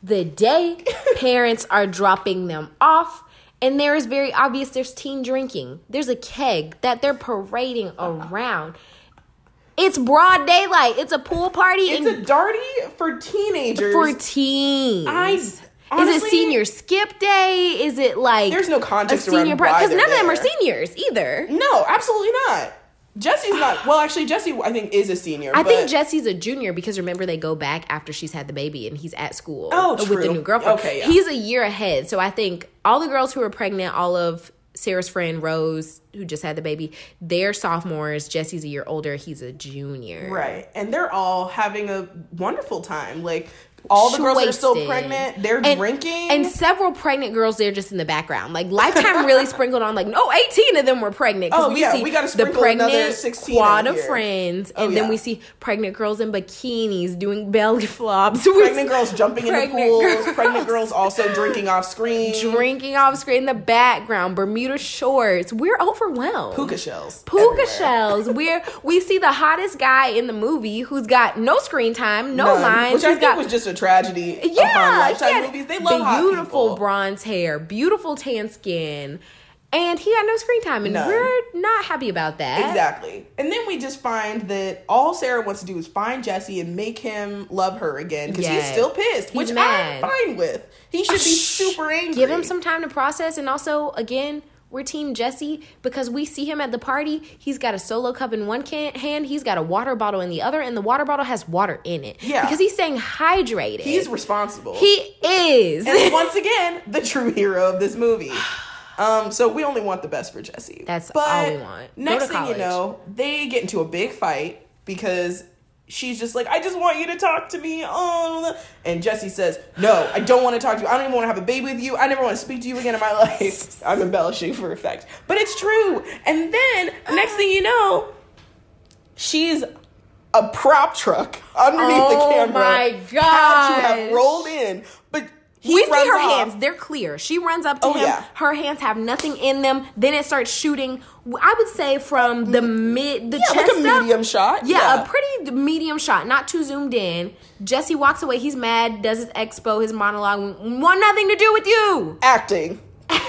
the day parents are dropping them off and there is very obvious there's teen drinking there's a keg that they're parading uh-huh. around it's broad daylight it's a pool party it's a darty for teenagers. for teens I is it senior skip day is it like There's no a context senior around why because none of them are seniors either No, absolutely not. Jesse's not. Well, actually, Jesse, I think, is a senior. I but think Jesse's a junior because remember they go back after she's had the baby and he's at school Oh, true. with the new girlfriend. Okay, yeah. He's a year ahead. So I think all the girls who are pregnant, all of Sarah's friend Rose, who just had the baby, they're sophomores. Jesse's a year older. He's a junior. Right. And they're all having a wonderful time. Like, all the girls that are still pregnant, they're And- drinking. And several pregnant girls, they're just in the background. Like Lifetime really sprinkled on, like, no, 18 of them were pregnant. Oh, yeah, we gotta the pregnant 16 quad of friends. Oh, And then we see pregnant girls in bikinis doing belly flops. We pregnant see girls jumping in the pools. girls. Pregnant girls also drinking off screen. drinking off screen in the background, Bermuda shorts. We're overwhelmed. Puka shells. Puka everywhere. shells. We're we see the hottest guy in the movie who's got no screen time, no None, lines. Which I think got was just a tragedy upon yeah, Lifetime movies. They love beautiful bronze hair, beautiful tan skin, and he had no screen time, and None. we're not happy about that. Exactly. And then we just find that all Sarah wants to do is find Jesse and make him love her again because he's still pissed, He's which mad. I'm fine with. He should be super angry. Give him some time to process, and also again. We're team Jesse because we see him at the party. He's got a solo cup in one can- hand. He's got a water bottle in the other, and the water bottle has water in it. Yeah. because he's staying hydrated. He's responsible. he is. and once again, the true hero of this movie. Um, so we only want the best for Jesse. That's all we want. Go Next thing you know, they get into a big fight because she's just like, I just want you to talk to me. Oh, and Jesse says, No, I don't want to talk to you. I don't even want to have a baby with you. I never want to speak to you again in my life. I'm embellishing for effect, but it's true. And then next thing you know, she's a prop truck underneath the oh camera. Oh my to gosh. have rolled in, but he we see her off. hands; they're clear. She runs up to Oh, him. yeah. Her hands have nothing in them. Then it starts shooting. I would say from the mm. mid, the Yeah, chest like a up. medium shot. Yeah, a pretty medium shot, not too zoomed in. Jesse walks away. He's mad. Does his expo, his monologue. Want nothing to do with you. acting.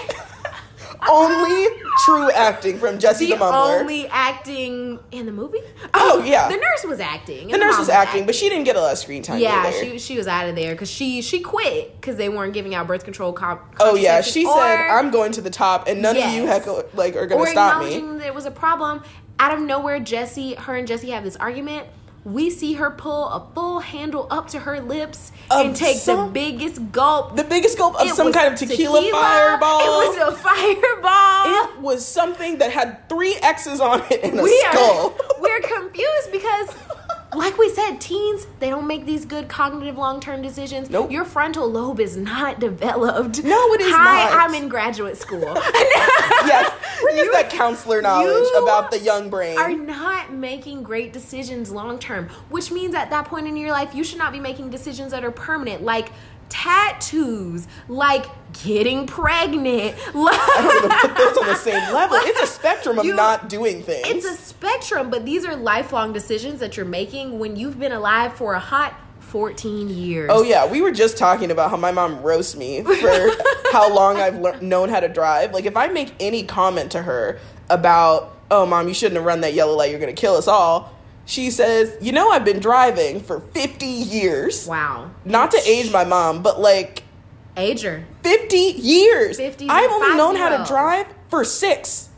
only true acting from Jesse the, The Mumbler. only acting in the movie. Oh, oh yeah. the nurse was acting. the nurse was acting, but she didn't get a lot of screen time. Yeah, either. she she was out of there because she she quit because they weren't giving out birth control. Com- Oh yeah, she or- said, "I'm going to the top, and none of you Yes. heckle, like are going to stop me." acknowledging that it was a problem. Out of nowhere, Jesse, her and Jesse have this argument. We see her pull a full handle up to her lips Of and take some- the biggest gulp. The biggest gulp of It some kind of tequila, fireball. It was a fireball. It was something that had three X's on it and a we skull. are we're confused because like we said teens they don't make these good cognitive long-term decisions Nope. your frontal lobe is not developed No, it is Hi, not. i'm in graduate school yes, bring You- that counselor knowledge about the young brain. are not making great decisions long term which means at that point in your life you should not be making decisions that are permanent like tattoos like getting pregnant like I put those on the same level. It's a spectrum of You- not doing things. It's a spectrum, but these are lifelong decisions that you're making when you've been alive for a hot 14 years. Oh yeah, we were just talking about how my mom roasts me for how long I've lear- known how to drive. Like if I make any comment to her about, "Oh mom, you shouldn't have run that yellow light. You're going to kill us all." She says, "You know I've been driving for 50 years." Wow. Not to age my mom, but like Ager. 50 years. 50 I've only known how to drive for 6.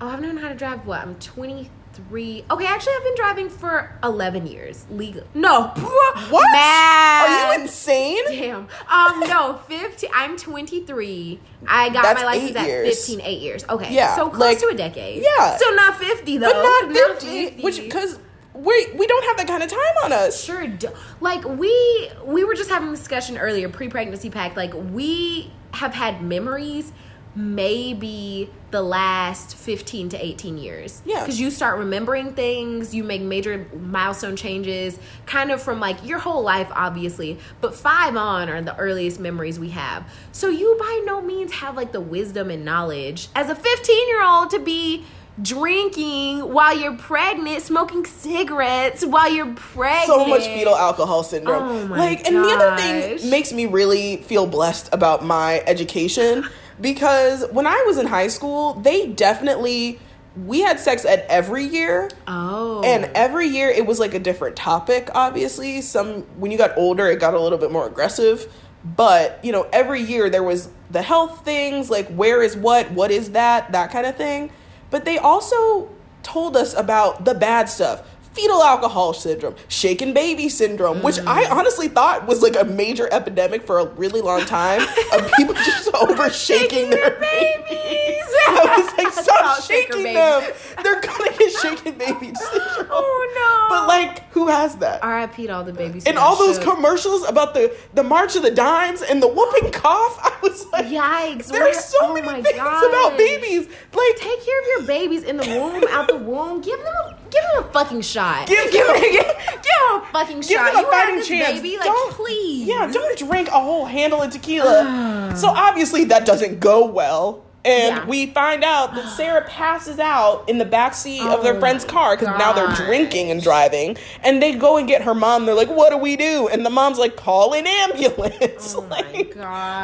Oh, I've known how to drive what? I'm 23. Okay, actually, I've been driving for 11 years. Legal. No. What? Math. Are you insane? Damn. Um, no, 15. I'm 23. I got That's my license eight at years. 15, eight years. Okay. Yeah, So close like- to a decade. Yeah. So not 50, though. But not 50, which cuz we we don't have that kind of time on us. sure do. like we we were just having a discussion earlier pre-pregnancy pact like we have had memories maybe the last 15 to 18 years Yeah. because you start remembering things you make major milestone changes kind of from like your whole life obviously but five on are the earliest memories we have so you by no means have like the wisdom and knowledge as a 15 year old to be drinking while you're pregnant smoking cigarettes while you're pregnant so much fetal alcohol syndrome. Oh like, and the other thing makes me really feel blessed about my education because when I was in high school, they definitely we had sex at every year. oh And every year it was like a different topic, obviously. Some when you got older it got a little bit more aggressive. But, you know, every year there was the health things, like where is what, what is that, that kind of thing. But they also told us about the bad stuff. Fetal alcohol syndrome, shaken baby syndrome, which I mm. honestly thought was like a major epidemic for a really long time of people just over shaking their babies. I was like, stop shaking them. They're gonna get shaken baby syndrome. Oh, no. But like, who has that? RIP to all the babies. And all those commercials about the the March of the Dimes and the whooping cough, I was like, Yikes. There's what- so oh many my things gosh. about babies. Like, Take care of your babies in the womb, out the womb. Give them a give them a fucking shot. Give give, them- give, give them a fucking shot. give shot. them a you fighting this chance. baby, like Don't- please. yeah, don't drink a whole handle of tequila. so obviously that doesn't go well. And Yeah. we find out that Sarah passes out in the back seat of their Oh friend's car because now they're drinking and driving. And they go and get her mom. They're like, "What do we do?" And the mom's like, "Call an ambulance." Oh my like,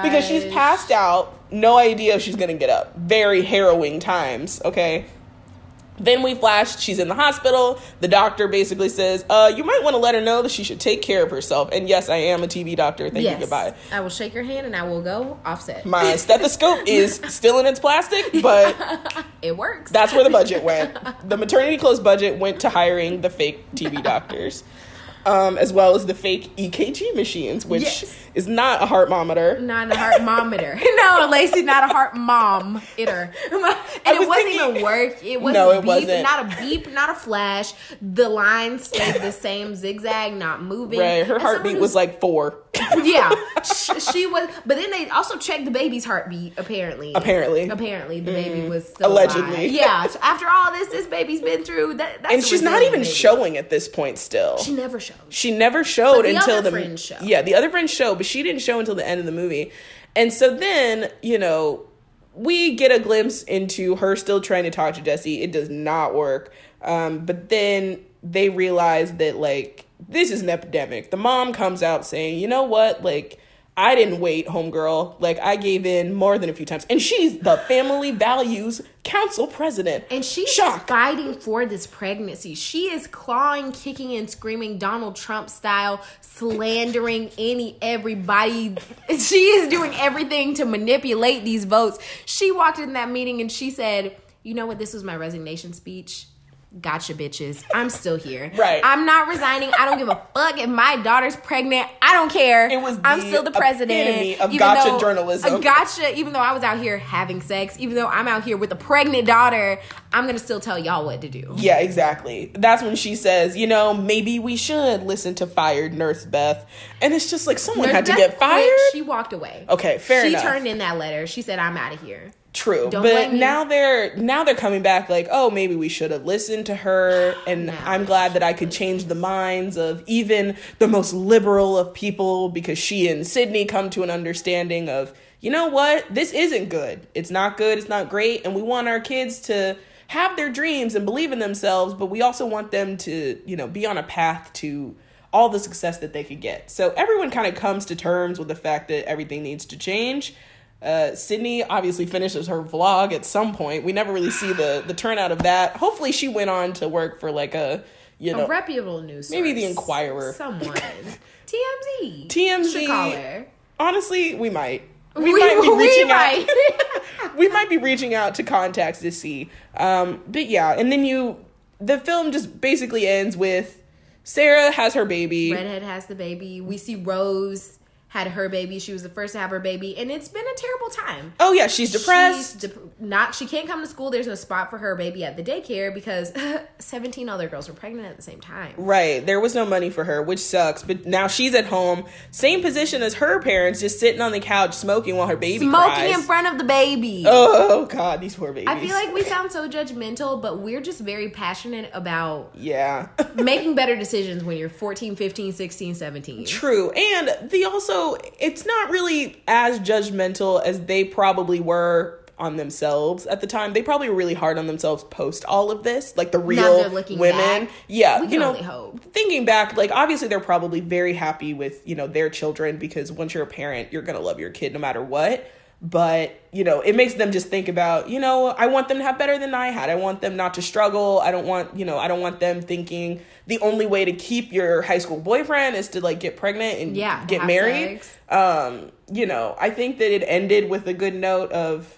because she's passed out, no idea if she's gonna get up. Very harrowing times. Okay. Then we flash, she's in the hospital. The doctor basically says, uh, you might want to let her know that she should take care of herself. And yes, I am a TV doctor. Thank yes. you, goodbye. I will shake your hand and I will go offset. My stethoscope is still in its plastic, but it works. that's where the budget went. The maternity clothes budget went to hiring the fake TV doctors, um, as well as the fake EKG machines, which Yes. is not a heart monitor. not a heart mometer. no, Lacey, not a heart mom itter. And was it wasn't thinking- even work. It wasn't No, it beep, wasn't. not a beep, not a flash. The line stayed the same zigzag, not moving. Right, her heartbeat was like four. Yeah, she, she was. But then they also checked the baby's heartbeat. Apparently, Apparently. Apparently, the baby was Allegedly. alive. Yeah. After all this, this baby's been through. That, that's and she's not even showing at this point still. She never shows. She never showed the until other the friends show. Yeah, the other friends show, but she didn't show until the end of the movie. And so then, you know, we get a glimpse into her still trying to talk to Jesse. It does not work. Um, but then they realize that like this is an epidemic. The mom comes out saying, "You know what? Like I didn't wait, homegirl. Like I gave in more than a few times." And she's the Family Values Council president. And she's shock. fighting for this pregnancy. She is clawing, kicking, and screaming Donald Trump style, slandering any everybody. She is doing everything to manipulate these votes. She walked in that meeting and she said, "You know what? This was my resignation speech." Gotcha, bitches. I'm still here. Right. I'm not resigning. I don't give a fuck if my daughter's pregnant. I don't care. It was I'm still the president. of even gotcha though- journalism. gotcha. Even though I was out here having sex, even though I'm out here with a pregnant daughter, I'm gonna still tell y'all what to do. Yeah, exactly. That's when she says, you know, maybe we should listen to fired Nurse Beth. And it's just like someone had to get fired. quit. She walked away. Okay, fair she enough. turned in that letter. She said, "I'm out of here." True. Don't but now they're now they're coming back like, oh, maybe we should have listened to her. And I'm glad that I could change the minds of even the most liberal of people because she and Sydney come to an understanding of, you know what, this isn't good. It's not good, it's not great, and we want our kids to have their dreams and believe in themselves, but we also want them to, you know, be on a path to all the success that they could get. So everyone kind of comes to terms with the fact that everything needs to change. Uh, Sydney obviously finishes her vlog at some point. We never really see the the turnout of that. Hopefully, she went on to work for like a you know A reputable news. Maybe the. Inquirer. Someone. TMZ. TMZ. Should call her. honestly we might we, We- might be we reaching might. out. we might be reaching out to contacts to see. Um, but yeah, and then you the film just basically ends with Sarah has her baby. Redhead has the baby. We see Rose had her baby. She was the first to have her baby, and it's been a terrible time. Oh yeah, she's depressed. She's not. She can't come to school. There's no spot for her baby at the daycare because 17 other girls were pregnant at the same time. Right. There was no money for her, which sucks. But now she's at home, same position as her parents, just sitting on the couch smoking while her baby Smoking cries. in front of the baby. Oh god, these poor babies. I feel like we sound so judgmental, but we're just very passionate about yeah. making better decisions when you're 14, 15, 16, 17. True. And the also it's not really as judgmental as they probably were on themselves at the time. They probably were really hard on themselves post all of this, like the real women. back. Yeah, We can you know, only hope. thinking back, like obviously they're probably very happy with, you know, their children because once you're a parent, you're going to love your kid no matter what. But, you know, it makes them just think about, you know, I want them to have better than I had. I want them not to struggle. I don't want, you know, I don't want them thinking the only way to keep your high school boyfriend is to like get pregnant and Yeah, get married. sex. Um, you know, I think that it ended with a good note of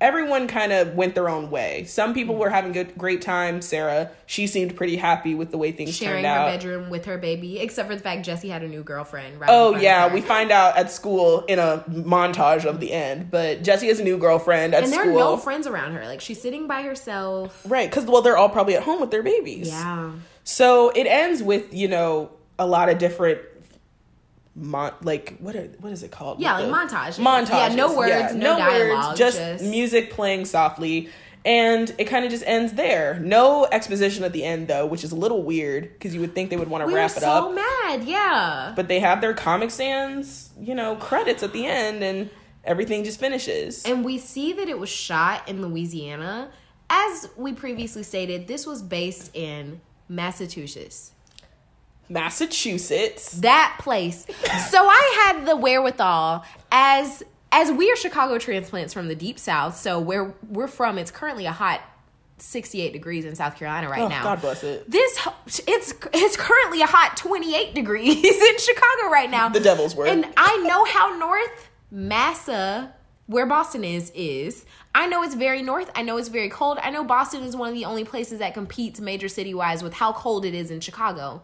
everyone kind of went their own way. Some people mm. were having good great time. Sarah, she seemed pretty happy with the way things Sharing turned her bedroom with her baby, except for the fact Jesse had a new girlfriend. Right Oh yeah, we find out at school in a montage of the end. But Jesse has a new girlfriend at school. and there school. are no friends around her. Like she's sitting by herself. right, because well, they're all probably at home with their babies. Yeah. So it ends with you know a lot of different. Mon- like what are, what is it called? Yeah, With like montage. Montage. Yeah, no words, no dialogue, just, just- music playing softly, and it kind of just ends there. No exposition at the end though, which is a little weird because you would think they would want to We wrap it so up. mad. Yeah. but they have their Comic Sans, you know, credits at the end, and everything just finishes. And we see that it was shot in Louisiana. As we previously stated, this was based in Massachusetts. Massachusetts. That place. so I had the wherewithal as as we are Chicago transplants from the deep south. So where we're from, it's currently a hot 68 degrees in South Carolina right Oh, now. God bless it. This it's it's currently a hot 28 degrees in Chicago right now. The devil's work. And I know how north Massa, where Boston is, is. I know it's very north. I know it's very cold. I know Boston is one of the only places that competes major city wise with how cold it is in Chicago.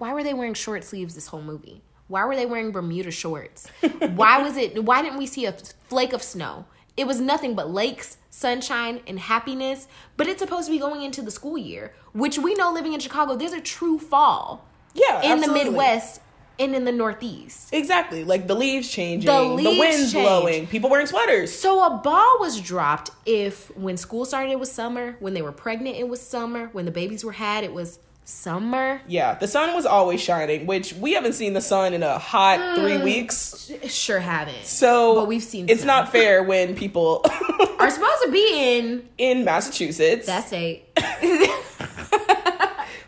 Why were they wearing short sleeves this whole movie? Why were they wearing Bermuda shorts? why was it why didn't we see a flake of snow? It was nothing but lakes, sunshine, and happiness, but it's supposed to be going into the school year, which we know living in Chicago, there's a true fall Yeah, in absolutely. the Midwest and in the Northeast. Exactly, like the leaves changing, The the, leaves wind's change. blowing, people wearing sweaters. So a ball was dropped if when school started it was summer, when they were pregnant it was summer, when the babies were had it was summer. Yeah, the sun was always shining, which we haven't seen the sun in a hot mm, three weeks. Sure haven't. So, But we've seen it's sun. not fair when people Are supposed to be in in Massachusetts. That's state.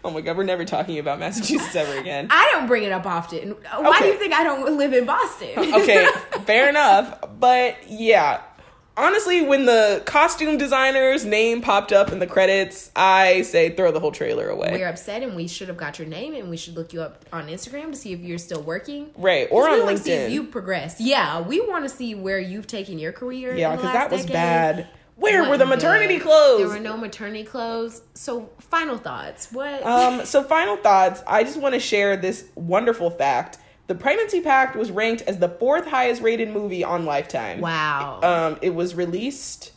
oh my god, we're never talking about Massachusetts ever again. I don't bring it up often. Why do you think I don't live in Boston? okay, fair enough. But yeah, honestly, when the costume designer's name popped up in the credits, I say throw the whole trailer away. We're upset and we should have got your name and we should look you up on Instagram to see if you're still working. Right, Or on wanna See if LinkedIn. you progress. Yeah, we want to see where you've taken your career. yeah, because that was decade. bad. Where were the maternity good. clothes? There were no maternity clothes. So, final thoughts. What? Um, so final thoughts. I just want to share this wonderful fact. The Pregnancy Pact was ranked as the fourth highest rated movie on Lifetime. wow. Um, it was released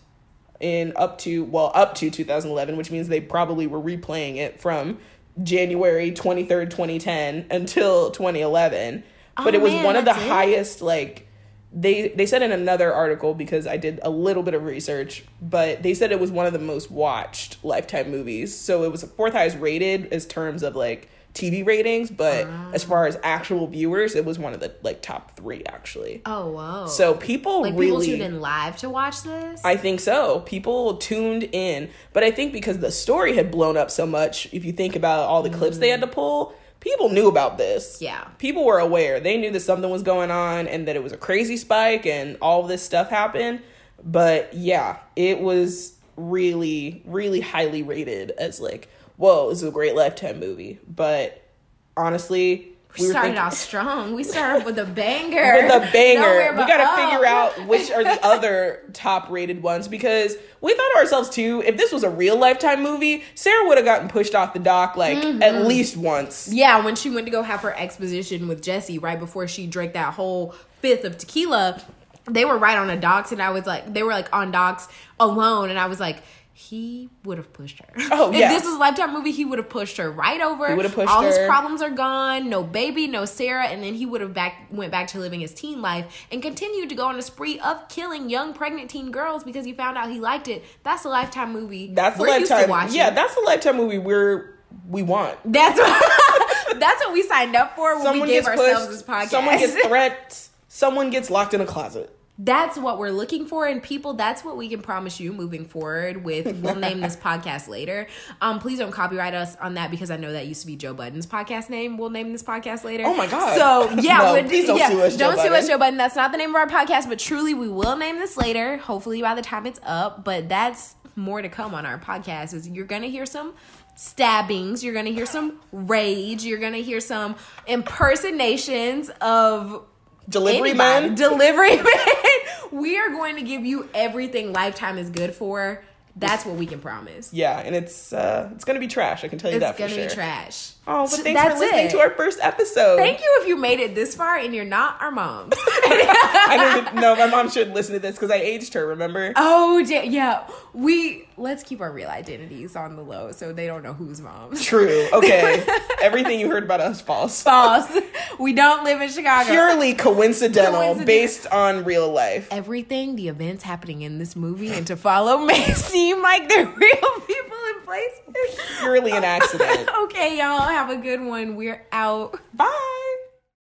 in up to well up to 2011, which means they probably were replaying it from January 23rd, 2010 until 2011. But Oh, it was man, one of the it? highest like they they said in another article because I did a little bit of research, but they said it was one of the most watched Lifetime movies. So it was fourth highest rated as terms of like TV ratings, but as far ah. as actual viewers, it was one of the like top three actually. oh, wow! So people like really people tuned in live to watch this? I think so. People tuned in, but I think because the story had blown up so much, if you think about all the clips they had to mm-hmm. pull, people knew about this. Yeah. People were aware. They knew that something was going on and that it was a crazy spike and all this stuff happened. But yeah, it was really, really highly rated as like, whoa, this is a great lifetime movie. But honestly, we were started thinking- off strong. We started with a banger. with a banger. We got to figure out which are the other top rated ones because we thought to ourselves too, if this was a real lifetime movie, Sarah would have gotten pushed off the dock like Mm-hmm. at least once. Yeah, when she went to go have her exposition with Jesse right before she drank that whole fifth of tequila, they were right on the docks, and I was like, they were like on docks alone, and I was like, he would have pushed her. Oh, yeah. if this was a lifetime movie, he would have pushed her right over. He would have pushed All his problems are gone. No baby, no Sarah, and then he would have back went back to living his teen life and continued to go on a spree of killing young pregnant teen girls because he found out he liked it. That's a lifetime movie. That's We're used to lifetime. Yeah, that's the lifetime movie we're we want. That's what, that's what we signed up for when we gave ourselves this podcast. Someone gets threats. Someone gets locked in a closet. That's what we're looking for. And people that's what we can promise you moving forward with. We'll name this podcast later. Um please don't copyright us on that because i know that used to be joe budden's podcast name. We'll name this podcast later. Oh my God. so yeah No, please don't yeah, sue us, Joe don't sue us joe budden. That's not the name of our podcast but truly we will name this later. Hopefully by the time it's up but that's more to come on our podcast is you're gonna hear some stabbings. You're gonna hear some rage. You're gonna hear some impersonations of Delivery anybody. man. Delivery man. We are going to give you everything Lifetime is good for. That's what we can promise. Yeah, and it's uh it's gonna be trash. I can tell you It's that. It's gonna sure. be trash. Oh, but thanks that's for listening it. to our first episode. Thank you if you made it this far and you're not our moms. I don't know. My mom should listen to this because I aged her. Remember? oh, yeah. We let's keep our real identities on the low so they don't know who's moms. True. Okay. Everything you heard about us false. False. We don't live in Chicago. Purely coincidental, Coincidental. based on real life. Everything, the events happening in this movie and to follow may seem like they're real people in places. Purely an accident. okay, y'all have a good one. We're out. Bye.